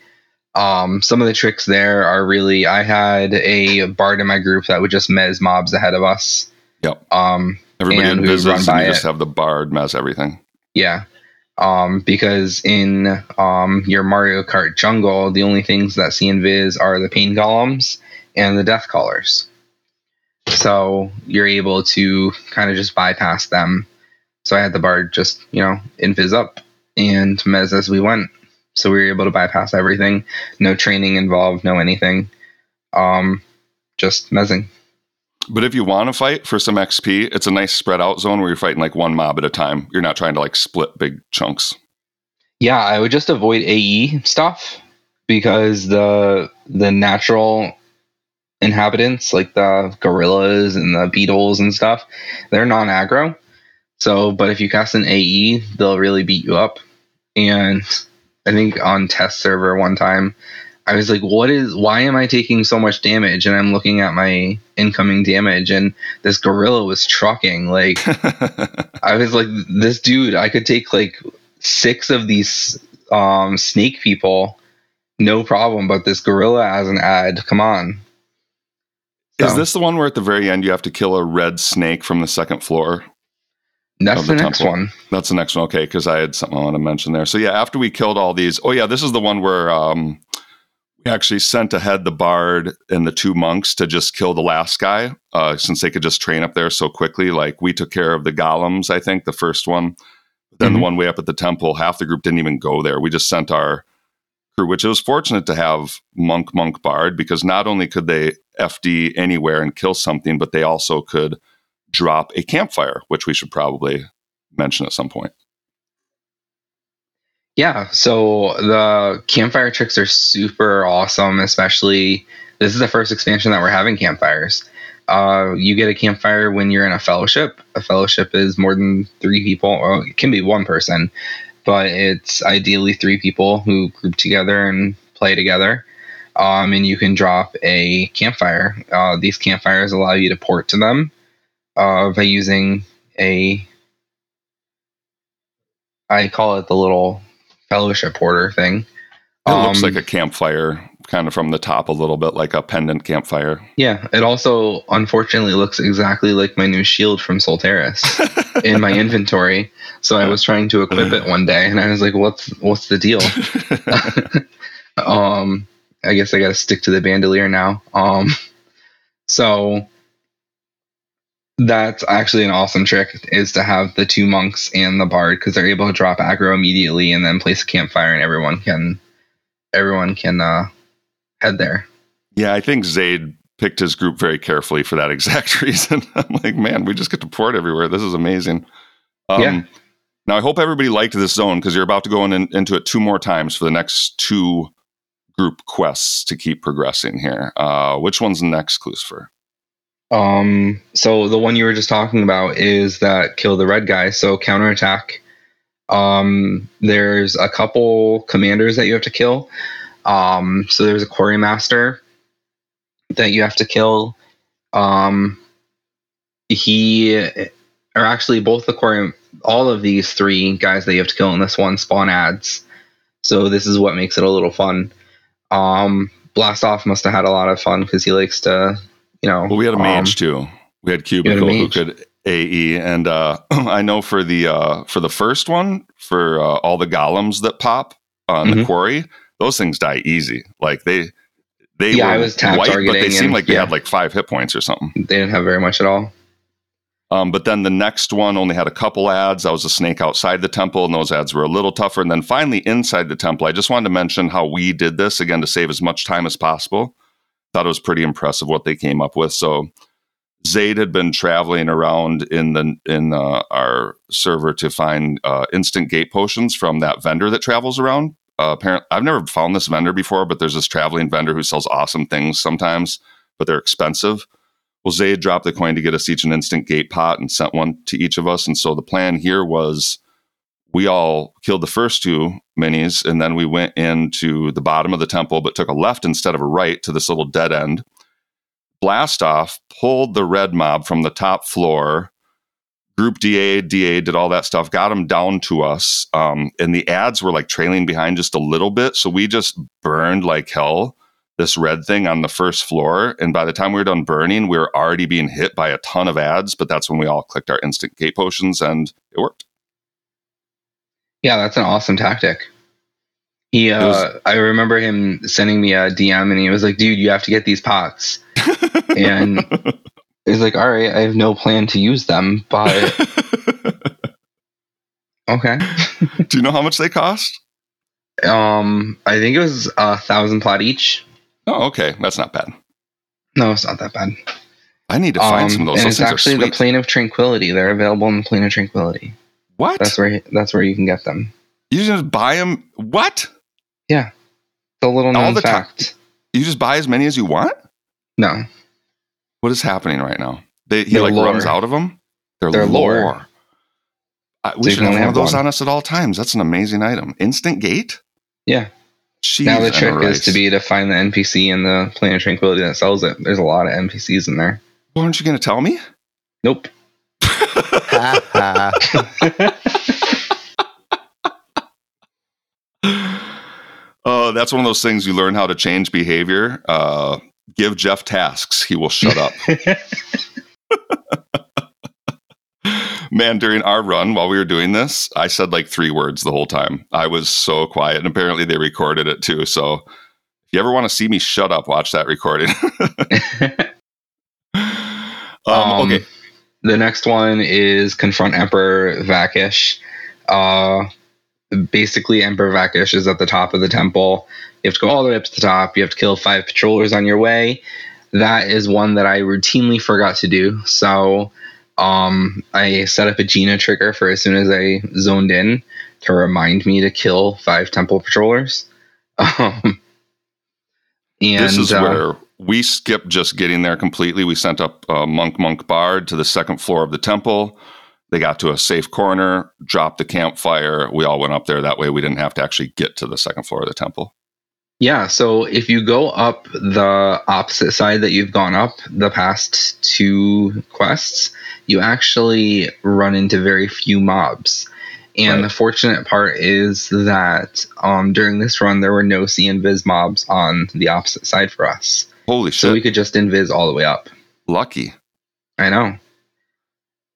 um, some of the tricks there are really I had a bard in my group that would just mez mobs ahead of us. Yep. Um, Everybody And we invises, and you just have the bard mess everything. yeah. Um, because in um, your Mario Kart jungle, the only things that see invis are the pain golems and the death callers. So you're able to kind of just bypass them. So I had the bard just, you know, invis up and mez as we went. So we were able to bypass everything. No training involved, no anything. Um, just mezzing. But if you want to fight for some XP, it's a nice spread out zone where you're fighting like one mob at a time. You're not trying to like split big chunks. Yeah, I would just avoid AE stuff because the the natural inhabitants like the gorillas and the beetles and stuff, they're non-aggro. So, but if you cast an AE, they'll really beat you up. And I think on test server one time, I was like, "What is? Why am I taking so much damage?" And I'm looking at my incoming damage, and this gorilla was trucking. Like, I was like, "This dude, I could take like six of these um, snake people, no problem. But this gorilla as an ad, come on." Is this the one where at the very end you have to kill a red snake from the second floor? That's the, the next one. That's the next one. Okay, because I had something I want to mention there. So yeah, after we killed all these, oh yeah, this is the one where um, we actually sent ahead the bard and the two monks to just kill the last guy, uh, since they could just train up there so quickly. Like we took care of the golems, I think, the first one. Then the Mhm. one way up at the temple, half the group didn't even go there. We just sent our crew, which it was fortunate to have monk, monk, bard, because not only could they FD anywhere and kill something, but they also could drop a campfire, which we should probably mention at some point. Yeah, so the campfire tricks are super awesome, especially this is the first expansion that we're having campfires. Uh, you get a campfire when you're in a fellowship. A fellowship is more than three people, or it can be one person, but it's ideally three people who group together and play together. Um, and you can drop a campfire. Uh, these campfires allow you to port to them uh, by using a, I call it the little fellowship porter thing. It looks Um, like a campfire, kind of from the top a little bit, like a pendant campfire. Yeah, it also unfortunately looks exactly like my new shield from Solteris in my inventory. So I was trying to equip it one day, and I was like, "What's what's the deal?" um, I guess I got to stick to the bandolier now. Um, so that's actually an awesome trick is to have the two monks and the bard because they're able to drop aggro immediately and then place a campfire, and everyone can everyone can uh, head there. yeah, I think Zayd picked his group very carefully for that exact reason. I'm like, man, we just get to port everywhere. This is amazing. Um, Yeah. Now, I hope everybody liked this zone because you're about to go in, into it two more times for the next two group quests to keep progressing here. Uh, which one's next, Klucifer? Um, so the one you were just talking about is that kill the red guy. So counterattack. Um, there's a couple commanders that you have to kill. Um, so there's a quarry master that you have to kill. Um, he, or actually both the quarry, all of these three guys that you have to kill in this one spawn ads. So this is what makes it a little fun. Um, Blast Off must have had a lot of fun because he likes to, you know. Well, we had a um, mage too. We had Cubicle who could AE, and uh, I know for the uh, for the first one, for uh, all the golems that pop on the Mhm. quarry, those things die easy. Like they they Yeah, were I was tap white, but they seemed and- like they yeah. had like five hit points or something. They didn't have very much at all. Um, but then the next one only had a couple ads. That was a snake outside the temple, and those ads were a little tougher. And then finally inside the temple, I just wanted to mention how we did this again to save as much time as possible. Thought it was pretty impressive what they came up with. So Zaid had been traveling around in the in uh, our server to find uh, instant gate potions from that vendor that travels around. Uh, apparently, I've never found this vendor before, but there's this traveling vendor who sells awesome things sometimes, but they're expensive. Well, Zayd dropped the coin to get us each an instant gate pot and sent one to each of us. And so the plan here was we all killed the first two minis, and then we went into the bottom of the temple, but took a left instead of a right to this little dead end. Blast off, pulled the red mob from the top floor. Group DA, DA did all that stuff, got them down to us. Um, and the ads were like trailing behind just a little bit. So we just burned like hell this red thing on the first floor. And by the time we were done burning, we were already being hit by a ton of ads. But that's when we all clicked our instant gate potions and it worked. Yeah, that's an awesome tactic. He, uh, was- I remember him sending me a DM, and he was like, "Dude, you have to get these pots." And he's like, "All right, I have no plan to use them, but okay." Do you know how much they cost? Um, I think it was a thousand plot each. Oh, okay. That's not bad. No, it's not that bad. I need to find Um, some of those. and Those it's actually the plane of tranquility. They're available in the plane of tranquility. What? That's where that's where you can get them. you just buy them? What? Yeah, the little All known the time. fact. You just buy as many as you want? No, What is happening right now? They, he They're like runs out of them. They're, They're lore. lore. I, we So should have only one of have those one. on us at all times. That's an amazing item. Instant gate. Yeah. Jeez, now the trick is to be to find the NPC in the Plane of tranquility that sells it. There's a lot of NPCs in there. Well, aren't you going to tell me? Nope. Oh, that's one of those things you learn how to change behavior. Uh, give Jeff tasks; he will shut up. Man, during our run while we were doing this, I said like three words the whole time. I was so quiet, and apparently they recorded it too. So, if you ever want to see me shut up, watch that recording. um, Um, okay, The next one is confront Emperor Vakish. Uh, basically, Emperor Vakish is at the top of the temple. You have to go all the way up to the top. You have to kill five patrollers on your way. That is one that I routinely forgot to do. So um, I set up a Gina trigger for as soon as I zoned in to remind me to kill five temple patrollers. Um, and this is uh, where we skipped just getting there completely. We sent up uh, Monk Monk Bard to the second floor of the temple. They got to a safe corner, dropped the campfire. We all went up there. That way, we didn't have to actually get to the second floor of the temple. Yeah, so if you go up the opposite side that you've gone up the past two quests, you actually run into very few mobs. And Right. the fortunate part is that um, during this run, there were no see invis mobs on the opposite side for us. Holy shit. So we could just invis all the way up. Lucky. I know.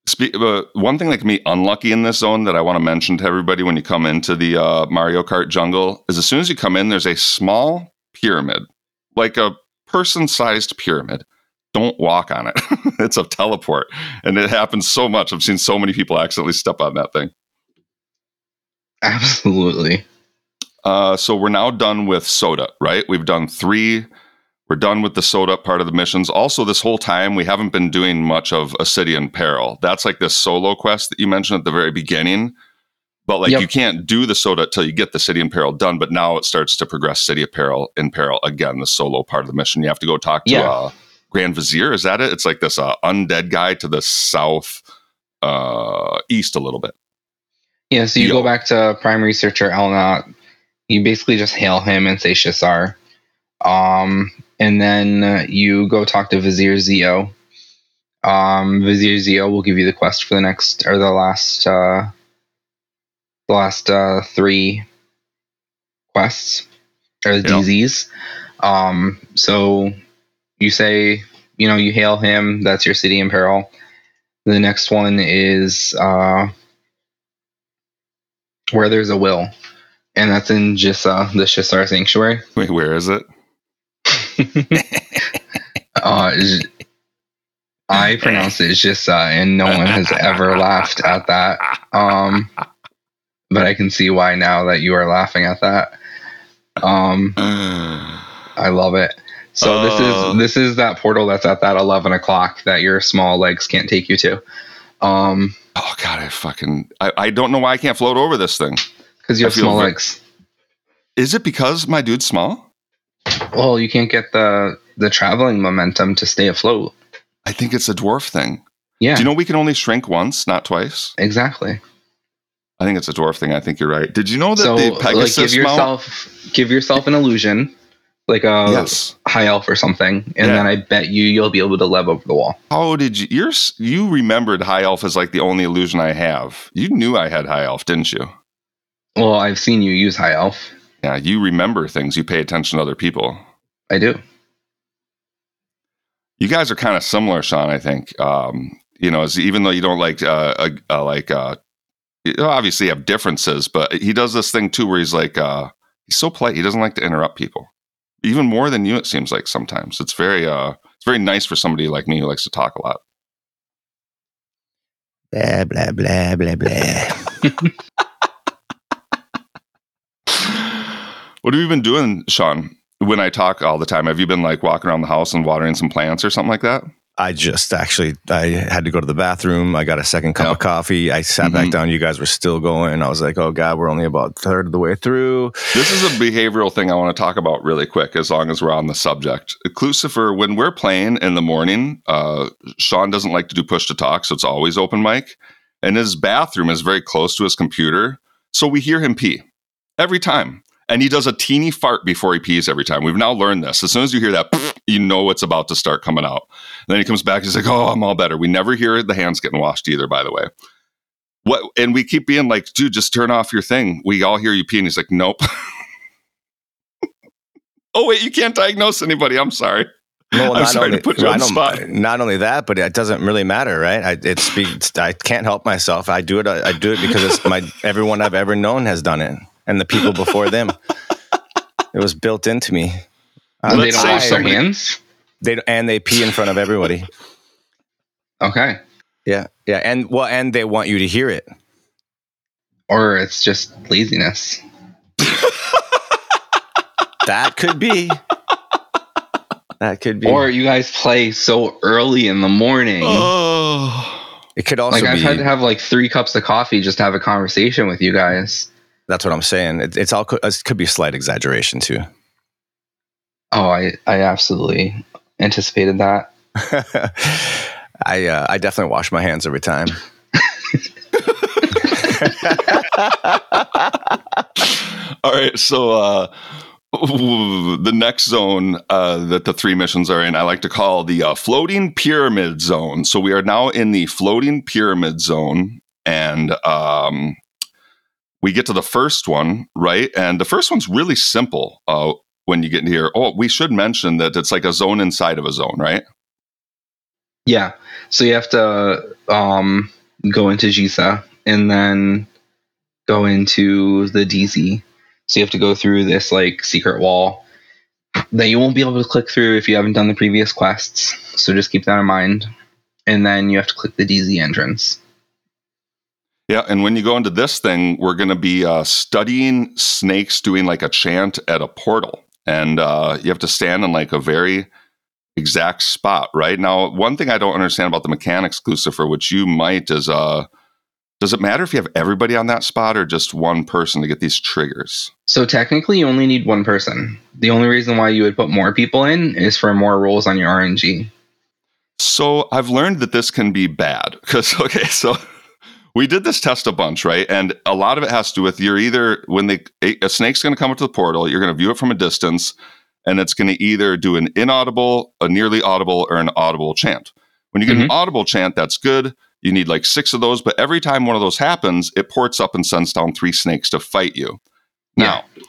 Spe- uh, one thing that can be unlucky in this zone that I want to mention to everybody when you come into the uh, Mario Kart jungle is as soon as you come in, there's a small pyramid, like a person sized pyramid. Don't walk on it. it's a teleport. And it happens so much. I've seen so many people accidentally step on that thing. Absolutely. Uh, so we're now done with soda, right? We've done three We're done with the soda part of the missions. Also, this whole time we haven't been doing much of A City in Peril. That's like this solo quest that you mentioned at the very beginning. But like Yep. you can't do the soda till you get the City in Peril done. But now it starts to progress City of Peril in Peril again, the solo part of the mission. You have to go talk to Yeah. uh, Grand Vizier. Is that it? It's like this uh, undead guy to the south uh, east a little bit. Yeah, so you Yo. go back to Prime Researcher Elnot. You basically just hail him and say Shissar. Um, and then uh, you go talk to Vizier Zio. Um, Vizier Zio will give you the quest for the next or the last uh, the last uh, three quests or the Yeah. DZs. Um, so you say, you know, you hail him. That's your city in peril. The next one is uh, where there's a will, and that's in Jissa, the Shissar Sanctuary. Wait, where is it? Uh, I pronounce it Jissa, and no one has ever laughed at that. Um, but I can see why now that you are laughing at that. Um, I love it. So this Oh. is this is that portal that's at that eleven o'clock that your small legs can't take you to. Um, Oh God, I fucking I, I don't know why I can't float over this thing. because you have small legs. Is it because my dude's small? Well, you can't get the the traveling momentum to stay afloat. I think it's a dwarf thing. Yeah, Do you know we can only shrink once, not twice? exactly. I think it's a dwarf thing. I think you're right. Did you know that So, the like, Pegasus give mount? yourself give yourself an illusion, like a yes. high elf or something, and Yeah. then I bet you you'll be able to lev over the wall. How did you? You're you remembered high elf as like the only illusion I have. You knew I had high elf, didn't you? Well, I've seen you use high elf. Yeah, you remember things. You pay attention to other people. I do. You guys are kind of similar, Sean. I think. Um, you know, as, even though you don't like uh, uh, uh, like uh, obviously have differences, but he does this thing too where he's like uh, he's so polite. He doesn't like to interrupt people, even more than you. It seems like sometimes it's very uh, it's very nice for somebody like me who likes to talk a lot. Blah blah blah blah blah. What have you been doing, Sean? When I talk all the time, have you been like walking around the house and watering some plants or something like that? I just actually I had to go to the bathroom. I got a second cup Yeah. of coffee. I sat Mhm. back down. You guys were still going. I was like, oh god, we're only about a third of the way through. This is a behavioral thing I want to talk about really quick, as long as we're on the subject. Klucifer, when we're playing in the morning, uh, Sean doesn't like to do push to talk, so it's always open mic. And his bathroom is very close to his computer, so we hear him pee every time. And he does a teeny fart before he pees every time. We've now learned this. As soon as you hear that, you know it's about to start coming out. And then he comes back. He's like, "Oh, I'm all better." We never hear the hands getting washed either. By the way, what? And we keep being like, "Dude, just turn off your thing." We all hear you pee, and he's like, "Nope." oh wait, you can't diagnose anybody. I'm sorry. No, I'm sorry to put you on the spot. Not only that, but it doesn't really matter, right? I, I can't help myself. I do it. I, I do it because it's my everyone I've ever known has done it, and the people before them. It was built into me. And they let's don't wash their hands. They and they pee in front of everybody. Okay, Yeah, yeah, and well, and they want you to hear it. or it's just laziness. That could be. That could be. Or you guys play so early in the morning. Oh, it could also like I've be. had to have like three cups of coffee just to have a conversation with you guys. That's what I'm saying. It, it's all. It could be a slight exaggeration too. Oh, I I absolutely anticipated that. I uh, I definitely wash my hands every time. all right. So uh, the next zone uh, that the three missions are in, I like to call the uh, floating pyramid zone. So we are now in the floating pyramid zone, and um, we get to the first one, right? And the first one's really simple. Uh, when you get in here, oh, we should mention that it's like a zone inside of a zone, right? Yeah. So you have to um, go into Jisa and then go into the DZ. So you have to go through this like secret wall that you won't be able to click through if you haven't done the previous quests. So just keep that in mind. And then you have to click the DZ entrance. Yeah, and when you go into this thing, we're going to be uh, studying snakes doing like a chant at a portal. and uh, you have to stand in like a very exact spot. Right now, one thing I don't understand about the mechanics, Klucifer, which you might, is uh, does it matter if you have everybody on that spot or just one person to get these triggers? So technically, you only need one person. The only reason why you would put more people in is for more rolls on your RNG. So I've learned that this can be bad because okay, so we did this test a bunch, right? And a lot of it has to do with you're either when they a, snake's going to come up to the portal, you're going to view it from a distance, and it's going to either do an inaudible, a nearly audible, or an audible chant. When you get mm-hmm. an audible chant, that's good. You need like six of those, but every time one of those happens, it ports up and sends down three snakes to fight you. Now, yeah.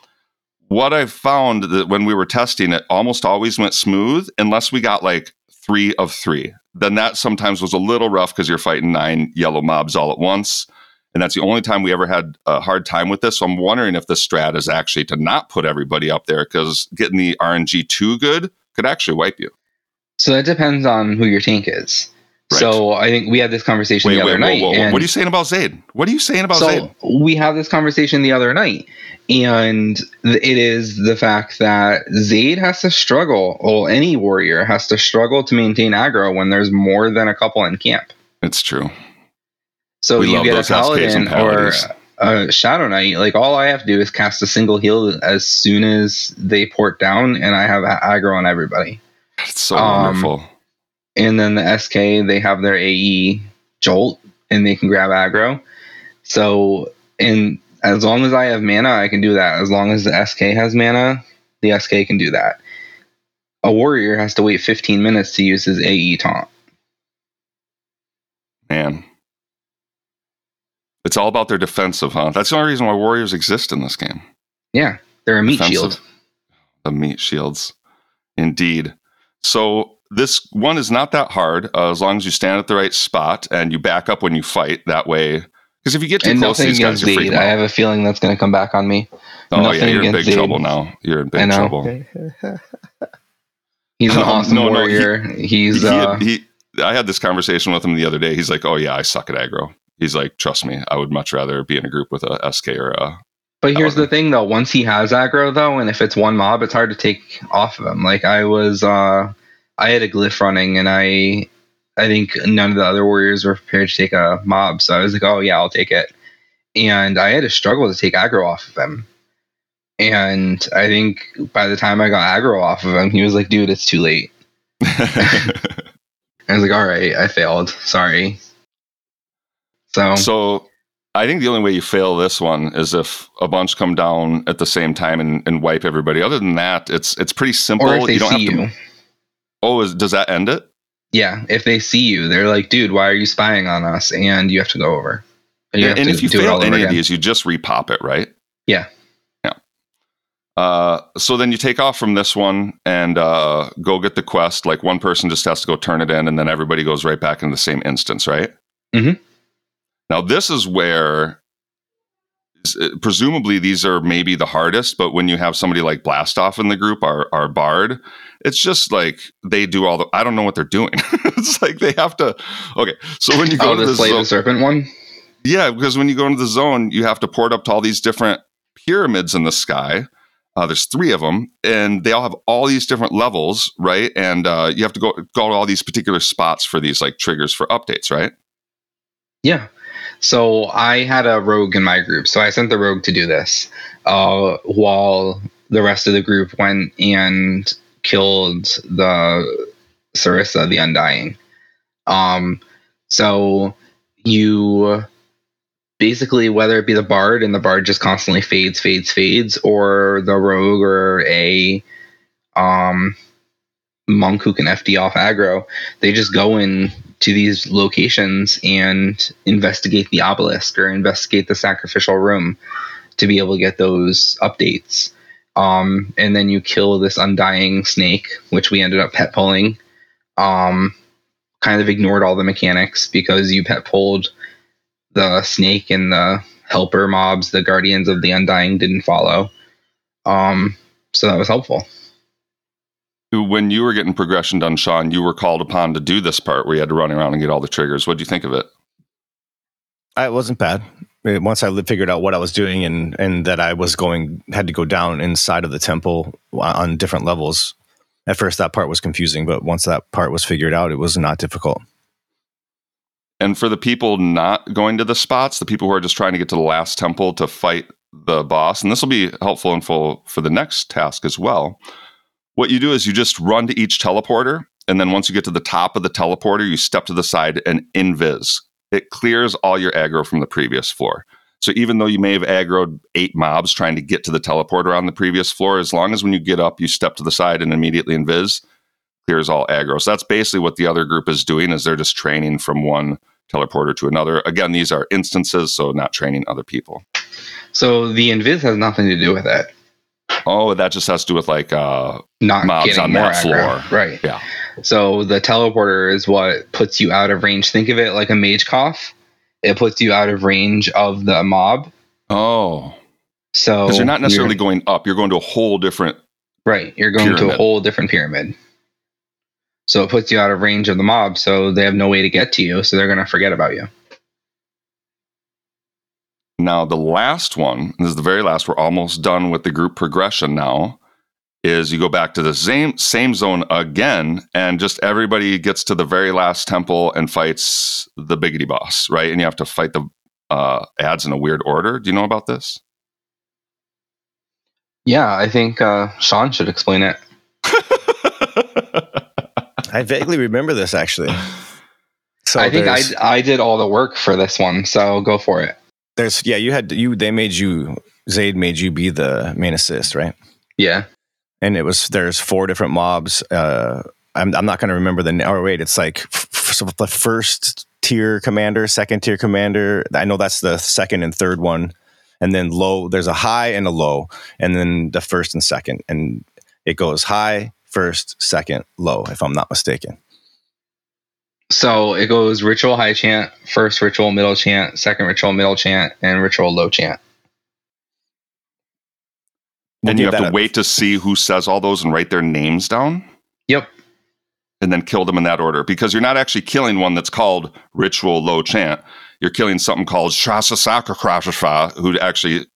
what I found that when we were testing it, almost always went smooth unless we got like three of three then that sometimes was a little rough because you're fighting nine yellow mobs all at once. And that's the only time we ever had a hard time with this. So I'm wondering if the strat is actually to not put everybody up there because getting the RNG too good could actually wipe you. So that depends on who your tank is. Right. So I think we had this conversation wait, the other wait, night. Whoa, whoa, what are you saying about Zaid? What are you saying about so Zaid? We had this conversation the other night, and it is the fact that Zaid has to struggle, or any warrior has to struggle to maintain aggro when there's more than a couple in camp. It's true. So we you get a paladin or a shadow knight. Like all I have to do is cast a single heal as soon as they port down, and I have aggro on everybody. It's so um, wonderful and then the SK they have their AE Jolt and they can grab aggro. So and as long as I have mana, I can do that. As long as the SK has mana, the SK can do that. A warrior has to wait 15 minutes to use his AE taunt. Man. It's all about their defensive, huh? That's the only reason why warriors exist in this game. Yeah, they're a meat defensive. shield. The meat shields. Indeed. So this one is not that hard uh, as long as you stand at the right spot and you back up when you fight. That way, because if you get too and close to these guys, you're freaking I have a feeling that's going to come back on me. Oh nothing yeah, you're in big trouble now. You're in big trouble. He's an awesome no, warrior. No, he, He's. He, uh, he, I had this conversation with him the other day. He's like, "Oh yeah, I suck at aggro." He's like, "Trust me, I would much rather be in a group with a SK or a." But here's the thing, though. Once he has aggro, though, and if it's one mob, it's hard to take off of him. Like I was. uh I had a glyph running, and I I think none of the other warriors were prepared to take a mob, so I was like, oh yeah, I'll take it. And I had to struggle to take aggro off of him. And I think by the time I got aggro off of him, he was like, dude, it's too late. I was like, all right, I failed. Sorry. So So I think the only way you fail this one is if a bunch come down at the same time and, and wipe everybody. Other than that, it's it's pretty simple. Or if they you don't see have to, you. Oh, is, does that end it? Yeah, if they see you, they're like, "Dude, why are you spying on us?" And you have to go over. And, and if you fail any of these, you just repop it, right? Yeah. Yeah. Uh, so then you take off from this one and uh, go get the quest. Like one person just has to go turn it in, and then everybody goes right back in the same instance, right? Mm-hmm. Now this is where presumably these are maybe the hardest, but when you have somebody like Blastoff in the group, our our bard, it's just like they do all the. I don't know what they're doing. it's like they have to. Okay, so when you go oh, to the zone, the serpent one, yeah, because when you go into the zone, you have to port up to all these different pyramids in the sky. Uh, there's three of them, and they all have all these different levels, right? And uh, you have to go go to all these particular spots for these like triggers for updates, right? Yeah. So I had a rogue in my group, so I sent the rogue to do this, uh, while the rest of the group went and killed the Sarissa, the Undying. Um, so you basically whether it be the bard and the bard just constantly fades, fades, fades, or the rogue or a um monk who can FD off aggro, they just go in to these locations and investigate the obelisk or investigate the sacrificial room to be able to get those updates. Um, and then you kill this undying snake, which we ended up pet pulling. Um, kind of ignored all the mechanics because you pet pulled the snake and the helper mobs, the guardians of the undying didn't follow. Um, so that was helpful when you were getting progression done, Sean, you were called upon to do this part where you had to run around and get all the triggers. What do you think of it? Uh, it wasn't bad. Uh, Once I figured out what I was doing and and that I was going had to go down inside of the temple on different levels. At first, that part was confusing, but once that part was figured out, it was not difficult. And for the people not going to the spots, the people who are just trying to get to the last temple to fight the boss, and this will be helpful and full for the next task as well. What you do is you just run to each teleporter, and then once you get to the top of the teleporter, you step to the side and invis. It clears all your aggro from the previous floor. So even though you may have aggroed eight mobs trying to get to the teleporter on the previous floor, as long as when you get up, you step to the side and immediately invis, clears all aggro. So that's basically what the other group is doing is they're just training from one teleporter to another. Again, these are instances, so not training other people. So the invis has nothing to do with it. Oh, that just has to do with like uh Not Mobs on more that aggro. floor. Right. Yeah. So the teleporter is what puts you out of range. Think of it like a mage cough. It puts you out of range of the mob. oh. So Because you're not necessarily going up, you're going to a whole different right. You're going to a whole different pyramid. So it puts you out of range of the mob. So they have no way to get to you. So they're going to forget about you. Now, the last one, this is the very last, we're almost done with the group progression now, is you go back to the same, same zone again, and just everybody gets to the very last temple and fights the biggity boss, right? And you have to fight the uh, ads in a weird order. Do you know about this? Yeah, I think uh, Sean should explain it. I vaguely remember this actually. So I think I, I did all the work for this one. So go for it. There's yeah, you had you they made you Zayd made you be the main assist, right? Yeah. and it was there's four different mobs. Uh, I'm I'm not going to remember the or wait, it's like f- f- the first tier commander, second tier commander. I know that's the second and third one, and then low. There's a high and a low, and then the first and second, and it goes high, first, second, low. If I'm not mistaken. So it goes ritual high chant, first ritual middle chant, second ritual middle chant, and ritual low chant. We'll and you have to a- wait to see who says all those and write their names down. Yep. and then kill them in that order because you're not actually killing one that's called ritual low chant. You're killing something called Shasa Sakrasha, who actually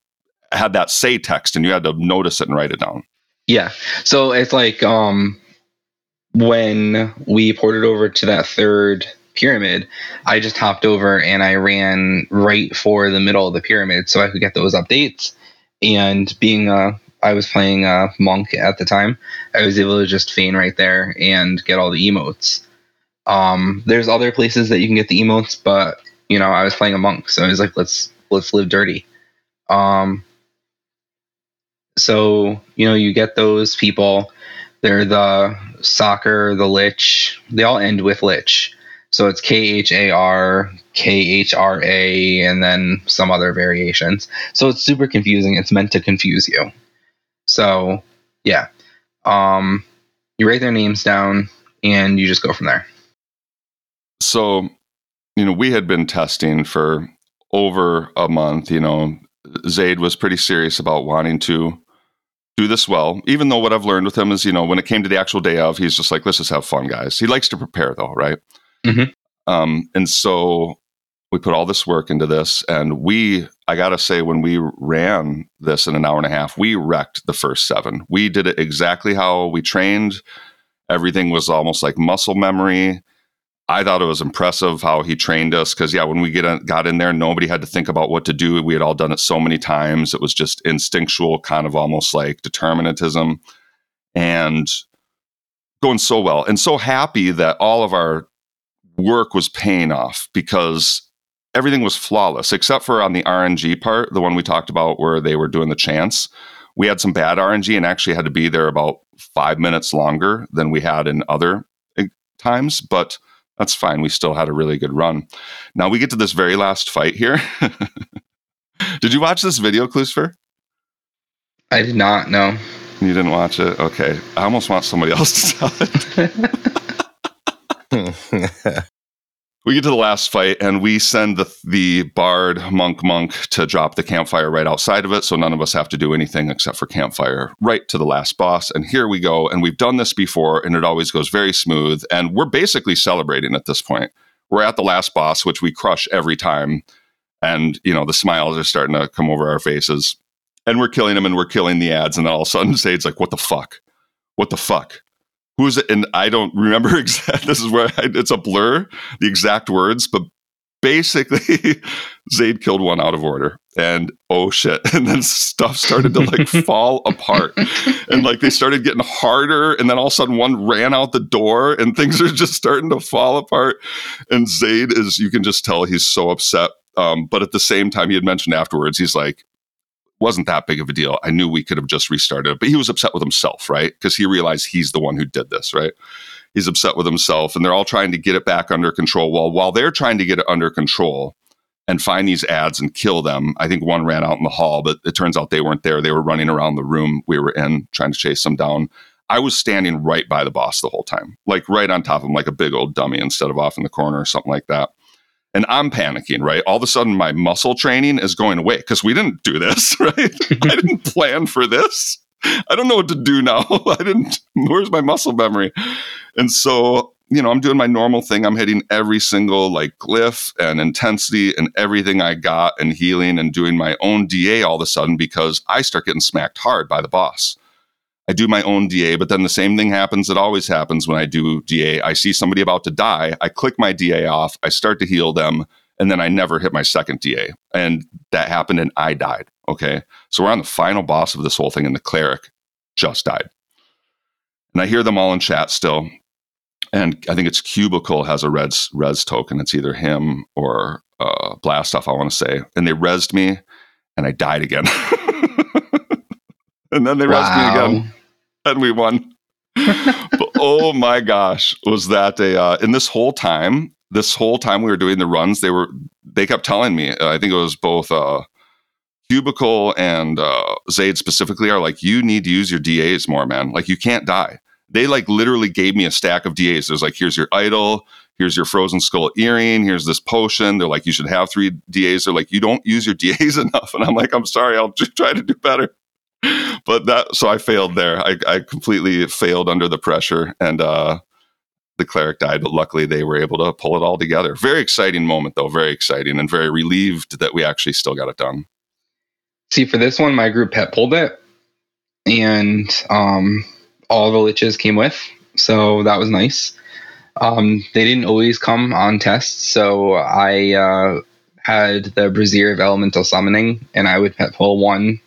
had that say text and you had to notice it and write it down. Yeah. So it's like um when we ported over to that third pyramid, I just hopped over and I ran right for the middle of the pyramid so I could get those updates. And being a I was playing a monk at the time, I was able to just feign right there and get all the emotes. Um, there's other places that you can get the emotes, but you know, I was playing a monk, so I was like, let's let's live dirty. Um, so you know, you get those people. They're the soccer, the lich. They all end with lich. So it's K H A R, K H R A, and then some other variations. So it's super confusing. It's meant to confuse you. So yeah, um, you write their names down and you just go from there. So, you know, we had been testing for over a month. You know, Zayd was pretty serious about wanting to do this well, even though what I've learned with him is, you know, when it came to the actual day of, he's just like, let's just have fun, guys. He likes to prepare, though, right? Mhm. Um, and so we put all this work into this, and we, I gotta say, when we ran this in an hour and a half, we wrecked the first seven. We did it exactly how we trained. Everything was almost like muscle memory. I thought it was impressive how he trained us because yeah, when we get in, got in there, nobody had to think about what to do. We had all done it so many times; it was just instinctual, kind of almost like determinism, and going so well, and so happy that all of our work was paying off because everything was flawless except for on the RNG part, the one we talked about where they were doing the chance. We had some bad RNG and actually had to be there about five minutes longer than we had in other eh, times, but that's fine. We still had a really good run. Now we get to this very last fight here. did you watch this video, Klucifer? I did not no. You didn't watch it? Okay. I almost want somebody else to tell it. we get to the last fight and we send the the bard monk monk to drop the campfire right outside of it so none of us have to do anything except for campfire right to the last boss and here we go and we've done this before and it always goes very smooth and we're basically celebrating at this point we're at the last boss which we crush every time and you know the smiles are starting to come over our faces, and we're killing them and we're killing the ads, and then all of a sudden Zaid's like, "What the fuck? What the fuck?" Who's it? And I don't remember exact. This is where I, it's a blur, the exact words, but basically Zaid killed one out of order. And oh shit. And then stuff started to like fall apart. And like they started getting harder. And then all of a sudden one ran out the door and things are just starting to fall apart. And Zaid is you can just tell he's so upset. Um, but at the same time he had mentioned afterwards he's like wasn't that big of a deal. I knew we could have just restarted but he was upset with himself right? Because he realized he's the one who did this right? He's upset with himself and they're all trying to get it back under control. While while they're trying to get it under control and find these ads and kill them i think one ran out in the hall but it turns out they weren't there. They were running around the room we were in trying to chase them down. I was standing right by the boss the whole time like right on top of him like a big old dummy instead of off in the corner or something like that and I'm panicking, right? All of a sudden, my muscle training is going away because we didn't do this, right? I didn't plan for this. I don't know what to do now. I didn't, where's my muscle memory? And so, you know, I'm doing my normal thing. I'm hitting every single like glyph and intensity and everything I got and healing and doing my own DA all of a sudden because I start getting smacked hard by the boss. I do my own DA, but then the same thing happens that always happens when I do DA. I see somebody about to die. I click my DA off. I start to heal them and then I never hit my second DA. And that happened and I died. Okay. So we're on the final boss of this whole thing, and the cleric just died. And I hear them all in chat still. And I think it's Cubicle has a res, res token. It's either him or uh, Blastoff, I want to say. And they resed me and I died again. and then they wow. resed me again and we won. but, oh my gosh, was that a, uh, in this whole time, this whole time we were doing the runs, they were they kept telling me. Uh, I think it was both uh, Cubicle and uh, Zaid specifically are like, you need to use your DAs more, man. Like you can't die. They like literally gave me a stack of DAs. There's like, here's your idol, here's your frozen skull earring, here's this potion. They're like, you should have three DAs. They're like, you don't use your DAs enough. And I'm like, I'm sorry, I'll just try to do better. But that so I failed there. I, I completely failed under the pressure. And uh the cleric died, but luckily they were able to pull it all together. Very exciting moment, though. Very exciting and very relieved that we actually still got it done. See, for this one, my group pet pulled it, and um, all the liches came with, so that was nice. Um, they didn't always come on tests, so I uh, had the Brazier of Elemental Summoning, and I would pet pull one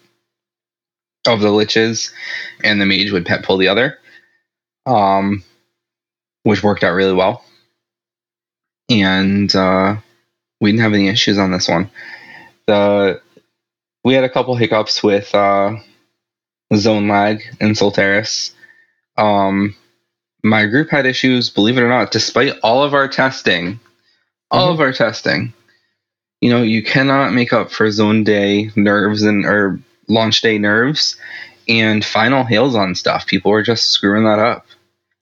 of the liches, and the mage would pet pull the other. Um, which worked out really well. And uh, we didn't have any issues on this one. The we had a couple hiccups with uh, zone lag in Solteris. Um, my group had issues, believe it or not, despite all of our testing. All mm-hmm. of our testing. You know, you cannot make up for zone day nerves and or launch day nerves and final hails on stuff. People were just screwing that up.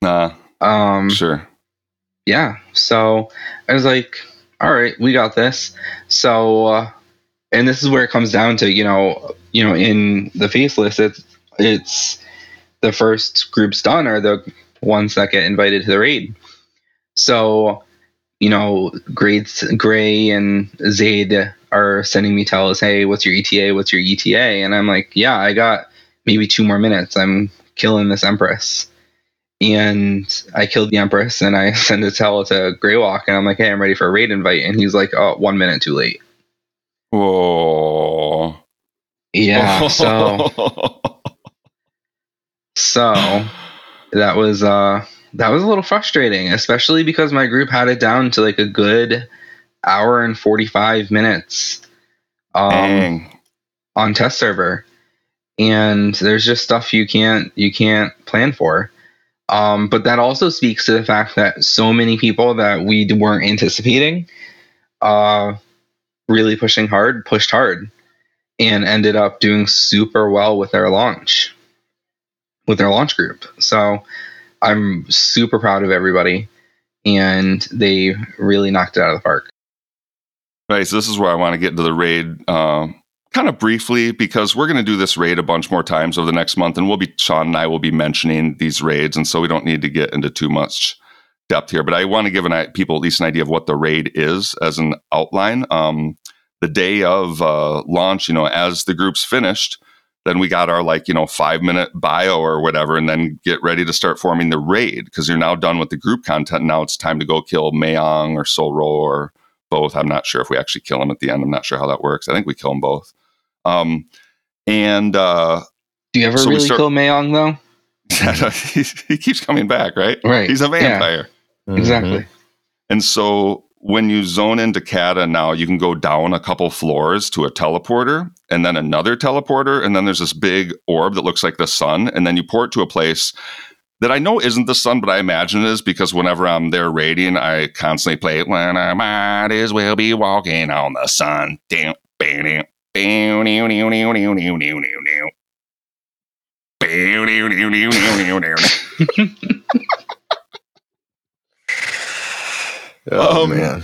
Nah. Um, sure. Yeah. So I was like, all right, we got this. So, uh, and this is where it comes down to, you know, you know, in the faceless, it's it's the first groups done are the ones that get invited to the raid. So, you know, grades Gray and Zaid are sending me tell us, hey, what's your ETA? What's your ETA? And I'm like, yeah, I got maybe two more minutes. I'm killing this Empress and I killed the Empress and I sent a tell to Greywalk and I'm like, hey, I'm ready for a raid invite. And he's like, oh, one minute too late. Whoa. Yeah. So, so that was, uh, that was a little frustrating, especially because my group had it down to like a good hour and 45 minutes um, on test server. And there's just stuff you can't, you can't plan for. Um, but that also speaks to the fact that so many people that we weren't anticipating uh, really pushing hard, pushed hard, and ended up doing super well with their launch, with their launch group. So I'm super proud of everybody, and they really knocked it out of the park. Right. So this is where I want to get into the raid um, kind of briefly because we're going to do this raid a bunch more times over the next month and we'll be sean and i will be mentioning these raids and so we don't need to get into too much depth here but i want to give an, people at least an idea of what the raid is as an outline um, the day of uh, launch, you know, as the group's finished, then we got our like, you know, five minute bio or whatever, and then get ready to start forming the raid because you're now done with the group content. Now it's time to go kill Mayong or Sol Ro or both. I'm not sure if we actually kill him at the end. I'm not sure how that works. I think we kill them both. Um, and uh, do you ever so really start- kill Mayong though? he keeps coming back, right? Right. He's a vampire. Yeah. Exactly. Mm-hmm. And so when you zone into Katta now, you can go down a couple floors to a teleporter and then another teleporter. And then there's this big orb that looks like the sun. And then you port to a place that I know isn't the sun, but I imagine it is because whenever I'm there raiding, I constantly play it When I might as well be walking on the sun. Damn, bam, bam, Oh um, man.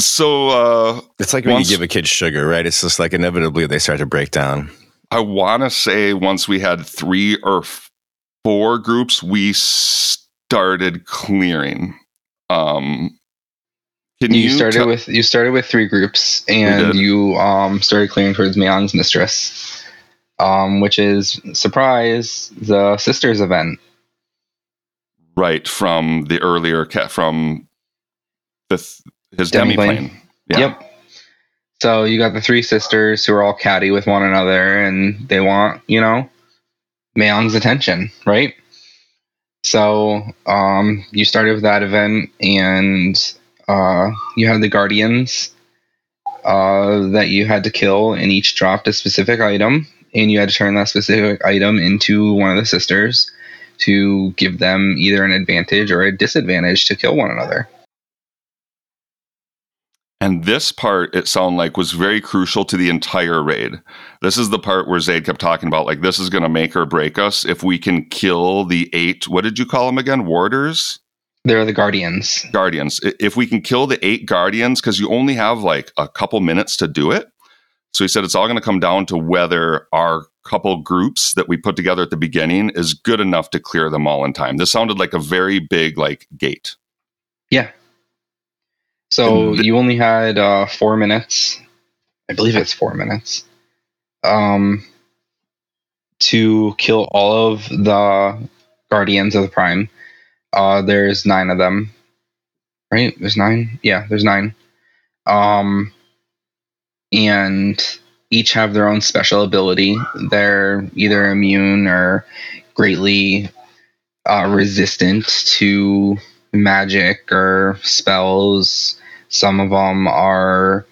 So uh, it's like when once, you give a kid sugar, right? It's just like inevitably they start to break down. I want to say once we had three or four groups, we started clearing. Um, can you, you started t- with you started with three groups, and you um, started clearing towards Mayong's mistress, um, which is surprise the sisters event. Right from the earlier cat from the his demi plane. Yeah. Yep. So you got the three sisters who are all catty with one another, and they want you know Mayong's attention, right? So um, you started with that event, and uh, you had the guardians uh, that you had to kill, and each dropped a specific item, and you had to turn that specific item into one of the sisters to give them either an advantage or a disadvantage to kill one another. And this part, it sounded like, was very crucial to the entire raid. This is the part where Zaid kept talking about, like, this is going to make or break us if we can kill the eight, what did you call them again? Warders? They're the Guardians. Guardians. If we can kill the eight Guardians, because you only have like a couple minutes to do it. So he said it's all going to come down to whether our couple groups that we put together at the beginning is good enough to clear them all in time. This sounded like a very big, like, gate. Yeah, so you only had uh, four minutes. I believe it's four minutes. Um, to kill all of the guardians of the prime. Uh, there's nine of them, right? There's nine. Yeah, there's nine. Um, and each have their own special ability. They're either immune or greatly uh, resistant to magic or spells. Some of them are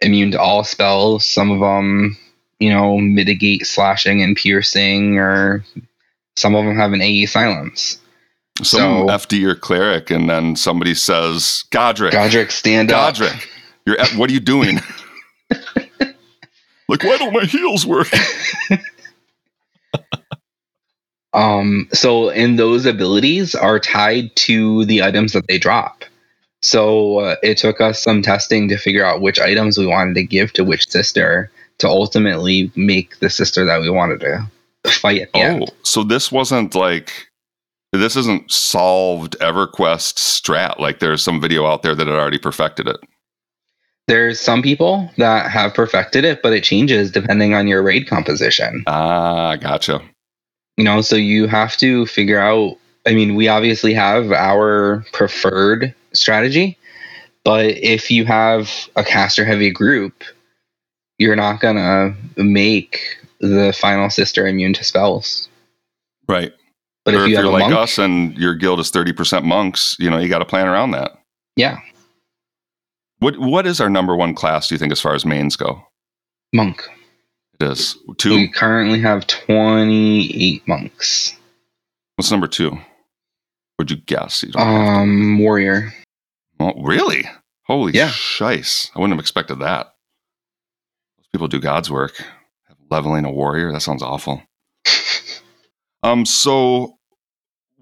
immune to all spells. Some of them, you know, mitigate slashing and piercing, or some of them have an AE silence. Some so, FD or cleric, and then somebody says, Godric. Godric, stand Godric, up. Godric, you're at, what are you doing? like, why don't my heels work? Um, so, and those abilities are tied to the items that they drop. So uh, it took us some testing to figure out which items we wanted to give to which sister to ultimately make the sister that we wanted to fight oh, end. So this wasn't like this isn't solved EverQuest strat. Like there's some video out there that had already perfected it. There's some people that have perfected it, but it changes depending on your raid composition. Ah, gotcha. You know, so you have to figure out. I mean, we obviously have our preferred strategy, but if you have a caster heavy group, you're not gonna make the final sister immune to spells. Right. But or if, you are like monk, us and your guild is thirty percent monks, you know you got to plan around that. Yeah. What What is our number one class? Do you think, as far as mains go? Monk. It is two. We currently have twenty eight monks. What's number two? Would you guess? You um, warrior. Oh, really? Holy yeah. shice! I wouldn't have expected that. Those people do God's work. Leveling a warrior. That sounds awful. um. So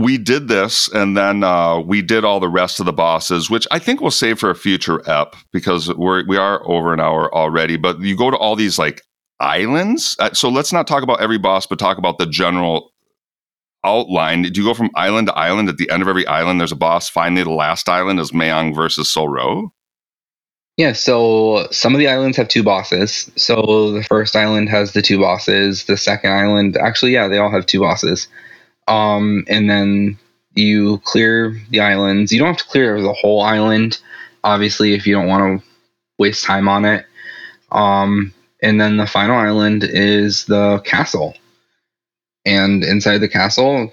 we did this and then uh, we did all the rest of the bosses which i think we'll save for a future ep because we're we are over an hour already but you go to all these like islands uh, so let's not talk about every boss but talk about the general outline. Do you go from island to island? At the end of every island, there's a boss. Finally, the last island is Mayong versus Sol Ro. Yeah, so some of the islands have two bosses. So the first island has the two bosses. The second island, actually, yeah, they all have two bosses. Um, and then you clear the islands. You don't have to clear the whole island, obviously, if you don't want to waste time on it. Um, and then the final island is the castle. And inside the castle,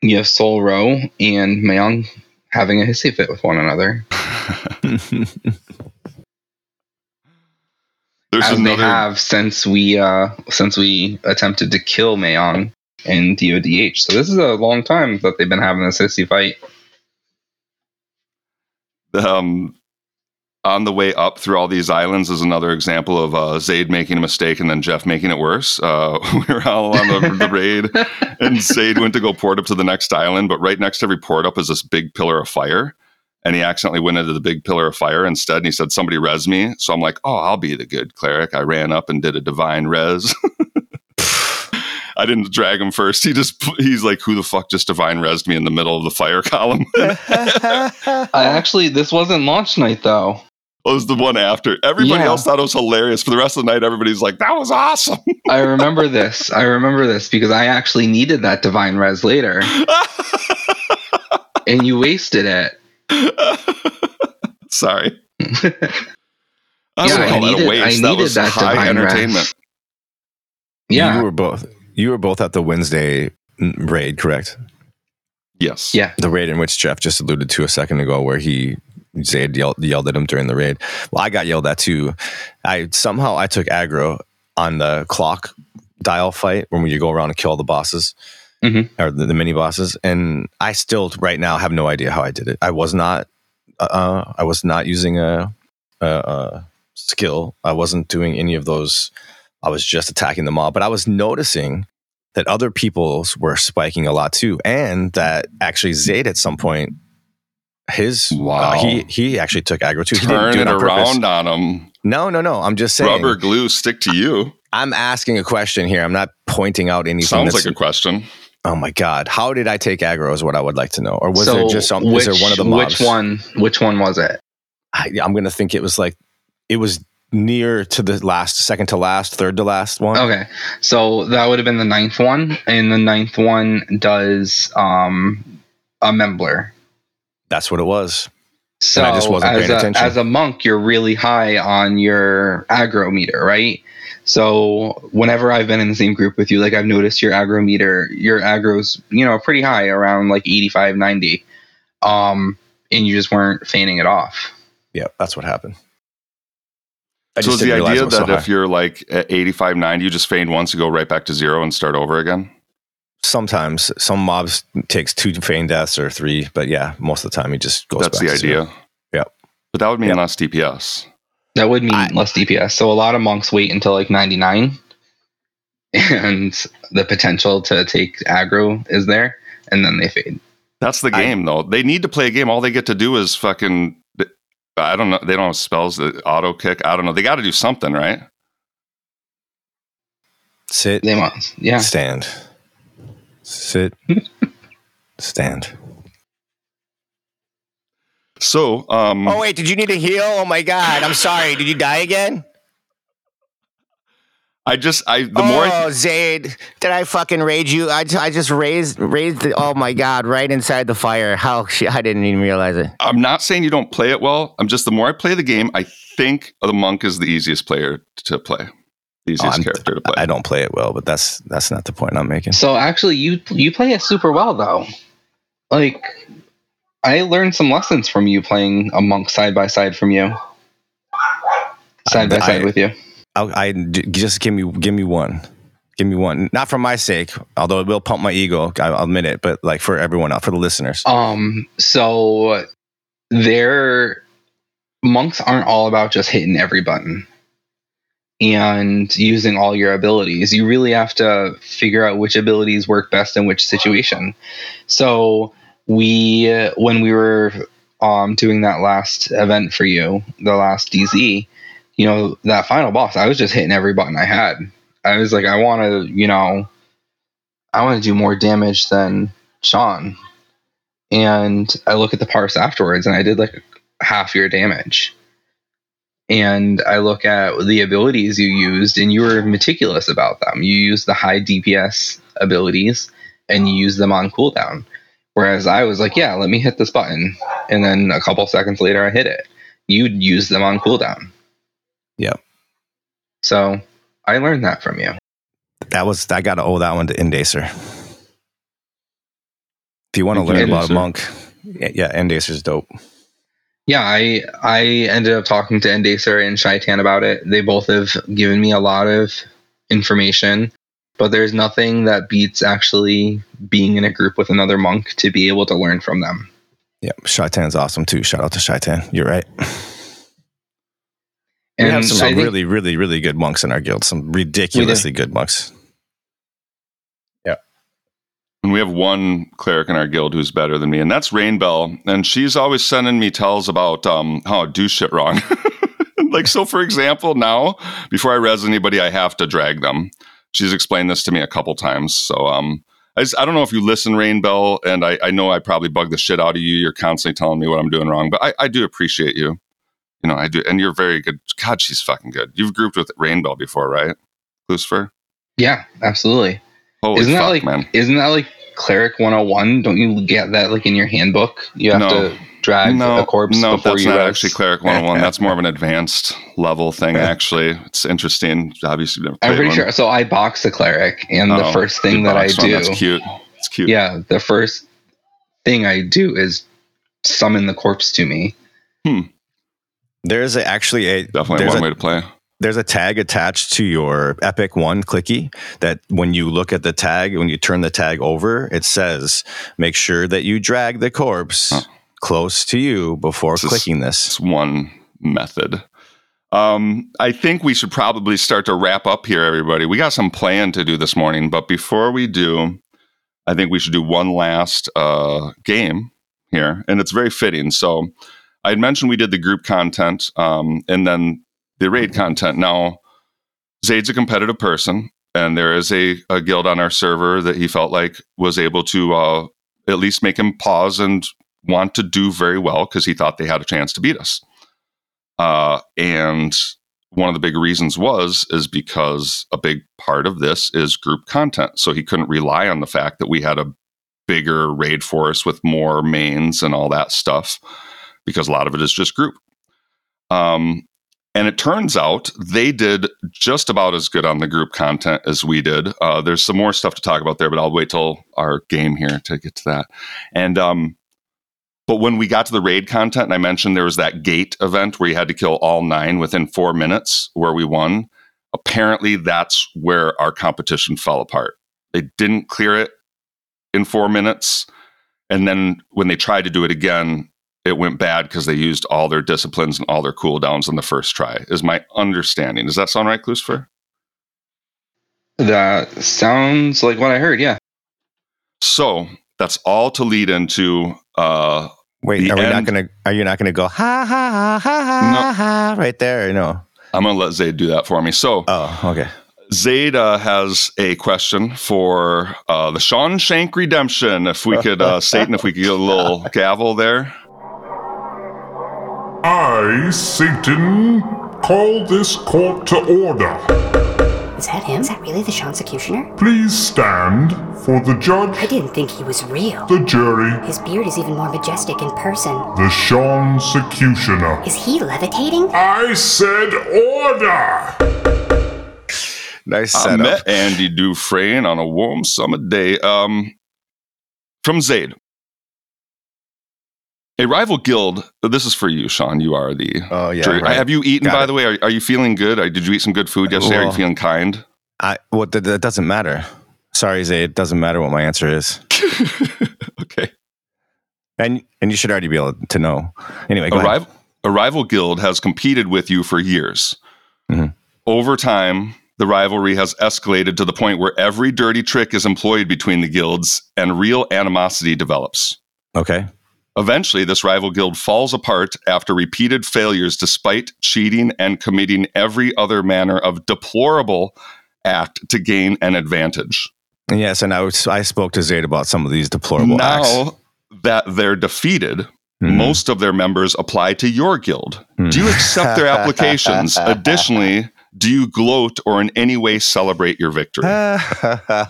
you have Sol Ro and Mayong having a hissy fit with one another. There's as they have since we uh since we attempted to kill Mayong in DODH. So this is a long time that they've been having this hissy fight. um, on the way up through all these islands is another example of uh, Zayd making a mistake and then Jeff making it worse. Uh, we were all on the, the raid, and Zayd went to go port up to the next island, but right next to every port up is this big pillar of fire. And he accidentally went into the big pillar of fire instead. And he said, Somebody res me. So I'm like, Oh, I'll be the good cleric. I ran up and did a divine res. I didn't drag him first. He just, he's like, Who the fuck just divine resed me in the middle of the fire column? I actually this wasn't launch night though. Was the one after. Everybody Yeah. else thought it was hilarious. For the rest of the night, everybody's like, "That was awesome." I remember this. I remember this because I actually needed that divine res later, and you wasted it. Sorry, I Yeah, wouldn't I needed- a waste. I that was that high divine entertainment. res. Yeah, You were both you were both at the Wednesday raid, correct? Yes. yeah. The raid in which Jeff just alluded to a second ago, where he Zayd yelled, yelled at him during the raid. Well, I got yelled at too. I somehow I took aggro on the clock dial fight when you go around and kill the bosses Mhm. or the, the mini bosses, and I still right now have no idea how I did it. I was not, uh, I was not using a, a, a skill. I wasn't doing any of those. I was just attacking the mob, but I was noticing that other people's were spiking a lot too, and that actually Zayd at some point, his Wow. uh, he he actually took aggro too. He didn't Turn do it on purpose. around on him. No, no, no. I'm just saying. Rubber glue stick to you. I'm asking a question here. I'm not pointing out anything. Sounds like a question. oh my god, how did I take aggro? Is what I would like to know. Or was so there just some? Which, is there one of the mobs? Which one? Which one was it? I, I'm gonna think it was like it was near to the last, second to last, third to last one. Okay, so that would have been the ninth one, and the ninth one does um a memblur. That's what it was. So I just wasn't as paying a, attention. as a monk, you're really high on your aggro meter, right? So whenever I've been in the same group with you, like I've noticed your aggro meter, your aggro's you know pretty high, around like 85, 90, um, and you just weren't feigning it off. Yeah, that's what happened. I so is the idea it was so that if you're like at 85, 90, you just feign once, you go right back to zero and start over again? Sometimes some mobs takes two feign deaths or three, but yeah, most of the time he just goes. That's back the to zero. idea. Yep. But that would mean Yep. less DPS. That would mean I- less DPS. So a lot of monks wait until like 99, and the potential to take aggro is there, and then they fade. That's the I- game, though. They need to play a game. All they get to do is fucking. I don't know. They don't have spells that auto kick. I don't know. They got to do something, right? Sit, They must, yeah. stand, sit, stand. So, um, Oh wait, did you need a heal? Oh my god, I'm sorry. Did you die again? I just, I the more I, oh, Zayd, did I fucking raid you? I, I just raised raised. The, oh my god, right inside the fire. How shit, I didn't even realize it. I'm not saying you don't play it well. I'm just the more I play the game, I think the monk is the easiest player to play, the easiest I'm- character to play. I don't play it well, but that's that's not the point I'm making. So actually, you you play it super well though. Like, I learned some lessons from you playing a monk side by side from you, side by I- side with you. I'll, I j- just give me give me one, give me one. Not for my sake, although it will pump my ego. I- I'll admit it, but like for everyone else, for the listeners. Um, so their monks aren't all about just hitting every button and using all your abilities. You really have to figure out which abilities work best in which situation. So we, when we were um, doing that last event for you, the last DZ, you know, that final boss, I was just hitting every button I had. I was like, I want to, you know, I want to do more damage than Sean and I look at the parse afterwards, and I did like half your damage. And I look at the abilities you used, and you were meticulous about them. You used the high DPS abilities, and you used them on cooldown. Whereas I was like, yeah, let me hit this button, and then a couple seconds later, I hit it. You'd use them on cooldown. Yep. So I learned that from you. That was I got to owe that one to Endacer. If you want to learn about monk, yeah, yeah, Endacer's dope. Yeah, I I ended up talking to Endacer and Shaitan about it. They both have given me a lot of information, but there's nothing that beats actually being in a group with another monk to be able to learn from them. Yeah, Shaitan's awesome too. Shout out to Shaitan. You're right. And we have some really, really, really good monks in our guild. Some ridiculously good monks. And we have one cleric in our guild who's better than me, and that's Rainbell. And she's always sending me tells about um, how I do shit wrong. like, so for example, now, before I res anybody, I have to drag them. She's explained this to me a couple times. So um, I, just, I don't know if you listen, Rainbell, and I, I know I probably bug the shit out of you. You're constantly telling me what I'm doing wrong, but I, I do appreciate you. You know, I do. And you're very good. God, she's fucking good. You've grouped with Rainbell before, right? Klucifer? Yeah, absolutely. Holy isn't fuck, that like man. isn't that like cleric 101? Don't you get that like in your handbook? You have No. to drag a corpse no, before that's you not res. actually cleric 101. that's more of an advanced level thing. Actually, it's interesting. Obviously, I'm pretty one. sure. So I box the cleric, and the Oh, first thing that I box one. do, That's cute. It's cute. yeah, the first thing I do is summon the corpse to me. Hmm there's a, actually a Definitely one a, way to play. There's a tag attached to your Epic One clicky that when you look at the tag, when you turn the tag over, it says make sure that you drag the corpse Huh. clicking to you before This is- clicking this. It's one method. Um, I think we should probably start to wrap up here, everybody. We got some plan to do this morning, but before we do, I think we should do one last uh, game here, and it's very fitting. So, I had mentioned we did the group content, um, and then the raid content. Now, Zaid's a competitive person, and there is a, a guild on our server that he felt like was able to uh, at least make him pause and want to do very well because he thought they had a chance to beat us. Uh, and one of the big reasons was is because a big part of this is group content. So he couldn't rely on the fact that we had a bigger raid force with more mains and all that stuff because a lot of it is just group. Um, and it turns out they did just about as good on the group content as we did. Uh, there's some more stuff to talk about there, but I'll wait till our game here to get to that. And um, but when we got to the raid content, and I mentioned there was that gate event where you had to kill all nine within four minutes, where we won. Apparently, that's where our competition fell apart. They didn't clear it in four minutes, and then when they tried to do it again, it went bad because they used all their disciplines and all their cooldowns on the first try. Is my understanding? Does that sound right, Klucifer? That sounds like what I heard. Yeah. So that's all to lead into uh, Wait, The are we not gonna? Are you not gonna go ha ha ha ha ha ha right there? You know. I'm going to let Zayd do that for me. So Oh, okay. Zayd uh, has a question for uh, the Sean Shank redemption. If we could, uh, Satan, if we could get a little gavel there. I, Satan, call this court to order. Is that him? Is that really the Shonsecutioner? Please stand for the judge. I didn't think he was real. the jury, His beard is even more majestic in person. the Sean Secutioner. Is he levitating? I said order! Nice setup. I met Andy Dufresne on a warm summer day. Um, from Zayd. A rival guild. This is for you, Sean. You are the. oh yeah. jury. right. Have you eaten, Got by it. the way? Are, are you feeling good? Did you eat some good food yesterday? are you feeling kind? I well, that, that doesn't matter. Sorry, Zay. It doesn't matter what my answer is, okay. and and you should already be able to know. Anyway, go a, ahead. rival, a rival guild has competed with you for years. Mhm. Over time, the rivalry has escalated to the point where every dirty trick is employed between the guilds and real animosity develops. Okay. Eventually, this rival guild falls apart after repeated failures despite cheating and committing every other manner of deplorable act to gain an advantage. Yes, and I was, I spoke to Zayd about some of these deplorable acts. now that they're defeated, Mhm. Most of their members apply to your guild. Hmm. Do you accept their applications? Additionally, do you gloat or in any way celebrate your victory? oh,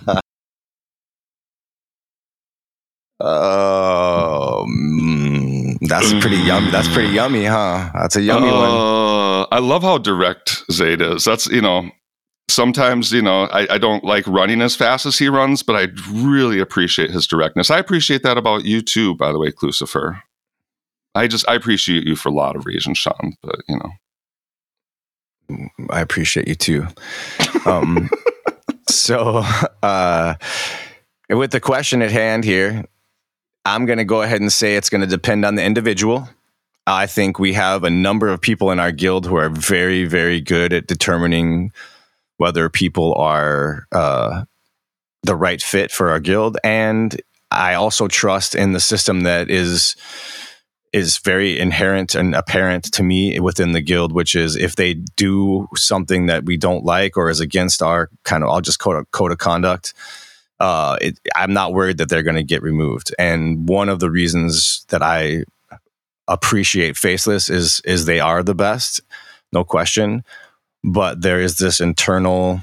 mm, that's pretty yummy. That's pretty yummy, huh? That's a yummy one. Uh, I love how direct Zayd is. That's you know, sometimes you know I, I don't like running as fast as he runs, but I really appreciate his directness. I appreciate that about you too, by the way, Klucifer. I just I appreciate you for a lot of reasons, Sean. But you know, I appreciate you too. Um, so, uh, with the question at hand here, I'm going to go ahead and say it's going to depend on the individual. I think we have a number of people in our guild who are very, very good at determining whether people are uh, the right fit for our guild, and I also trust in the system that is is very inherent and apparent to me within the guild, which is if they do something that we don't like or is against our kind of, I'll just code of, code of conduct. Uh, it, I'm not worried that they're going to get removed. And one of the reasons that I appreciate Faceless is is they are the best, no question. But there is this internal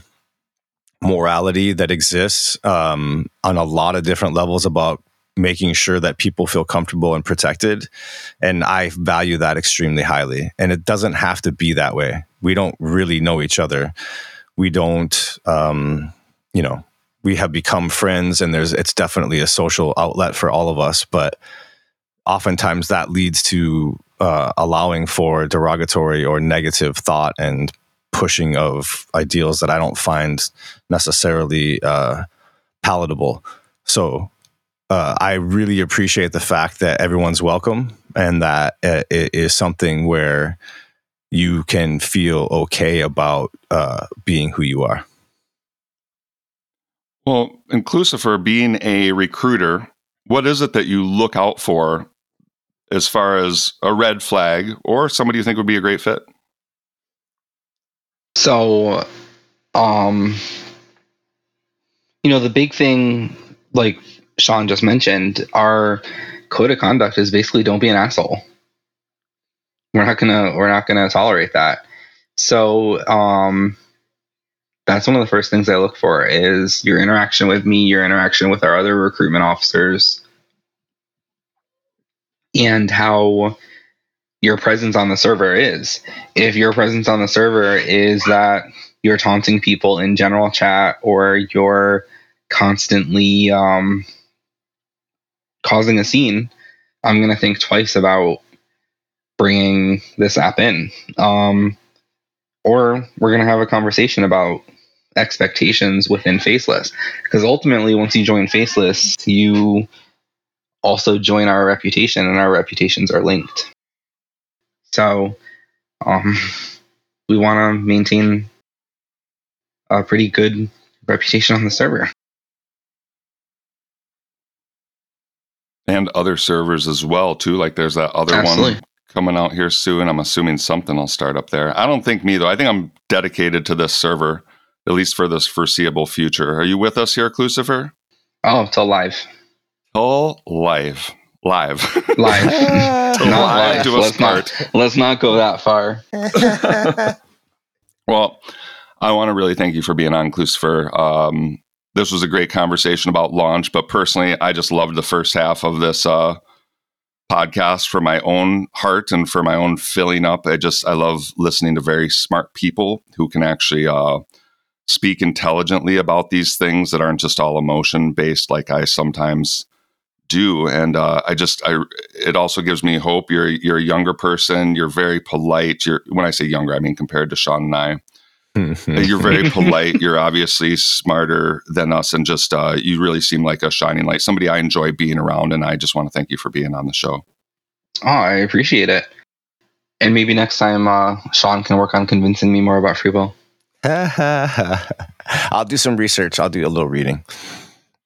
morality that exists um, on a lot of different levels about making sure that people feel comfortable and protected. And I value that extremely highly. And it doesn't have to be that way. We don't really know each other. We don't, um, you know, we have become friends and there's, it's definitely a social outlet for all of us. But oftentimes that leads to uh, allowing for derogatory or negative thought and pushing of ideals that I don't find necessarily uh, palatable. So uh, I really appreciate the fact that everyone's welcome and that it is something where you can feel okay about uh, being who you are. Well, inclusive for being a recruiter, what is it that you look out for as far as a red flag or somebody you think would be a great fit? So, um, you know, the big thing, like Sean just mentioned, our code of conduct is basically don't be an asshole. We're not gonna we're not gonna tolerate that. So, um, that's one of the first things I look for is your interaction with me, your interaction with our other recruitment officers, and how your presence on the server is. If your presence on the server is that you're taunting people in general chat or you're constantly um, causing a scene, I'm going to think twice about bringing this app in. Um, or we're going to have a conversation about expectations within Faceless. Because ultimately, once you join Faceless, you also join our reputation, and our reputations are linked. So, um, we want to maintain a pretty good reputation on the server. And other servers as well, too. Like there's that other Absolutely. one coming out here soon. I'm assuming something will start up there. I don't think me though. I think I'm dedicated to this server, at least for this foreseeable future. Are you with us here, Klucifer? Oh, till live, All live. Live. live, Not live live. to a Let's not- Let's not go that far. Well, I want to really thank you for being on, Klucifer. Um, this was a great conversation about launch, but personally, I just loved the first half of this uh, podcast for my own heart and for my own filling up. I just I love listening to very smart people who can actually uh, speak intelligently about these things that aren't just all emotion based, like I sometimes do. And uh, I just I it also gives me hope. You're you're a younger person. You're very polite. You're when I say younger, I mean compared to Sean and I. You're very polite. You're obviously smarter than us, and just uh, you really seem like a shining light. Somebody I enjoy being around, and I just want to thank you for being on the show. Oh, I appreciate it. And maybe next time uh, Sean can work on convincing me more about free will. I'll do some research. I'll do a little reading.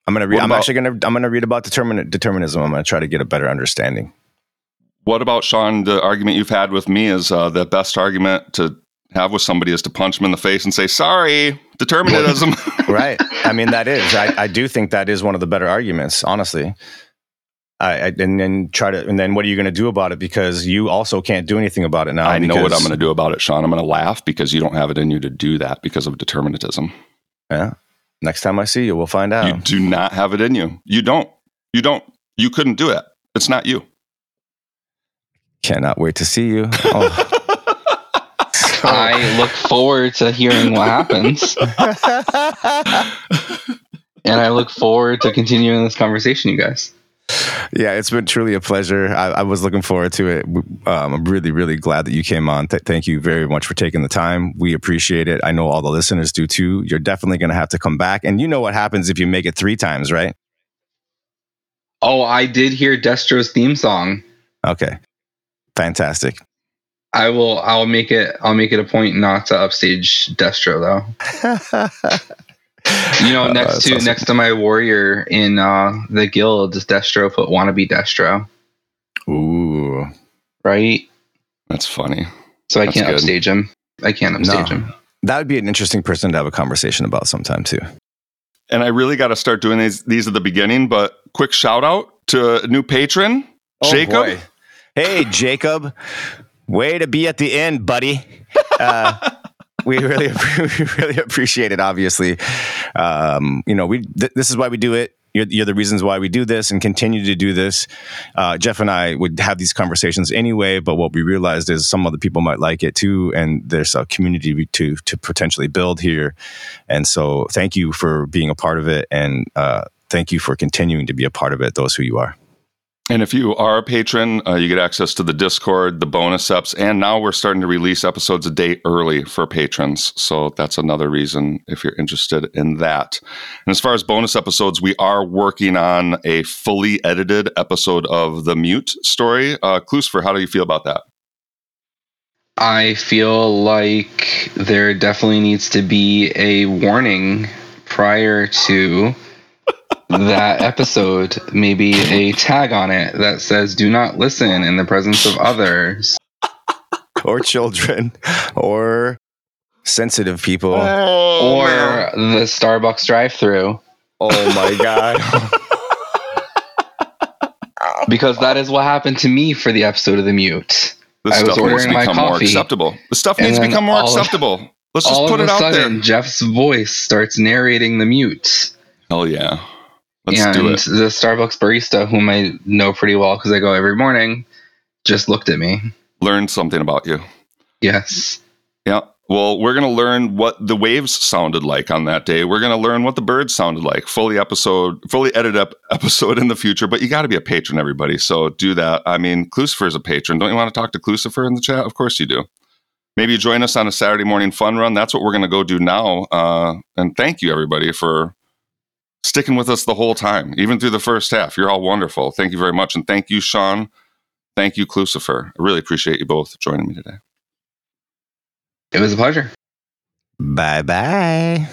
I'm gonna read. I'm actually gonna. I'm gonna read about determin- determinism. I'm gonna try to get a better understanding. What about Sean? The argument you've had with me is uh, the best argument to have with somebody is to punch them in the face and say, "Sorry, determinism." right. I mean, that is. I, I do think that is one of the better arguments. Honestly, I, I and then try to and then what are you going to do about it? Because you also can't do anything about it now. I know what I'm going to do about it, Sean. I'm going to laugh because you don't have it in you to do that because of determinism. Yeah. Next time I see you, we'll find out. You do not have it in you. You don't. You don't. You couldn't do it. It's not you. Cannot wait to see you. Oh. I look forward to hearing what happens, and I look forward to continuing this conversation, you guys. Yeah, it's been truly a pleasure. I, I was looking forward to it. Um, I'm really, really glad that you came on. Th- thank you very much for taking the time. We appreciate it. I know all the listeners do too. You're definitely going to have to come back. And you know what happens if you make it three times, right? Oh, I did hear Destro's theme song. Okay. Fantastic. I will. I'll make it. I'll make it a point not to upstage Destro though. You know, Uh, next that's to awesome. next to my warrior in uh, the guild, is Destro put wannabe Destro, Ooh. right? That's funny. So I That's can't good. upstage him. I can't upstage No. him. That would be an interesting person to have a conversation about sometime too. And I really got to start doing these these at the beginning. But quick shout out to a new patron, Jacob. Oh, boy. Hey, Jacob. Way to be at the end, buddy. Uh, we really, we really appreciate it. Obviously, um, you know, we th- this is why we do it. You're, you're the reasons why we do this and continue to do this. Uh, Jeff and I would have these conversations anyway, but what we realized is some other people might like it too, and there's a community to to potentially build here. And so, thank you for being a part of it, and uh, thank you for continuing to be a part of it. Those who you are. And if you are a patron, uh, you get access to the Discord, the bonus eps, and now we're starting to release episodes a day early for patrons. So that's another reason if you're interested in that. And as far as bonus episodes, we are working on a fully edited episode of the Mute story. Uh, Klucifer, how do you feel about that? I feel like there definitely needs to be a warning prior to that episode, maybe a tag on it that says "Do not listen in the presence of others." or children or sensitive people. Oh, or the Starbucks drive-through oh my god. because that is what happened to me for the episode of the mute. the I was stuff needs to ordering my become more acceptable. The stuff needs to become more all of- acceptable. Let's just All put of it a out sudden, there. Jeff's voice starts narrating the mute. Hell yeah. Let's and do it. the Starbucks barista, whom I know pretty well because I go every morning, just looked at me. Learn something about you. Yes. Yeah. Well, we're going to learn what the waves sounded like on that day. We're going to learn what the birds sounded like. Fully episode, fully edited up episode in the future. But you got to be a patron, everybody. So do that. I mean, Klucifer is a patron. Don't you want to talk to Klucifer in the chat? Of course you do. Maybe you join us on a Saturday morning fun run. That's what we're going to go do now. Uh, and thank you, everybody, for sticking with us the whole time, even through the first half. You're all wonderful. Thank you very much. And thank you, Sean. Thank you, Klucifer. I really appreciate you both joining me today. It was a pleasure. Bye bye.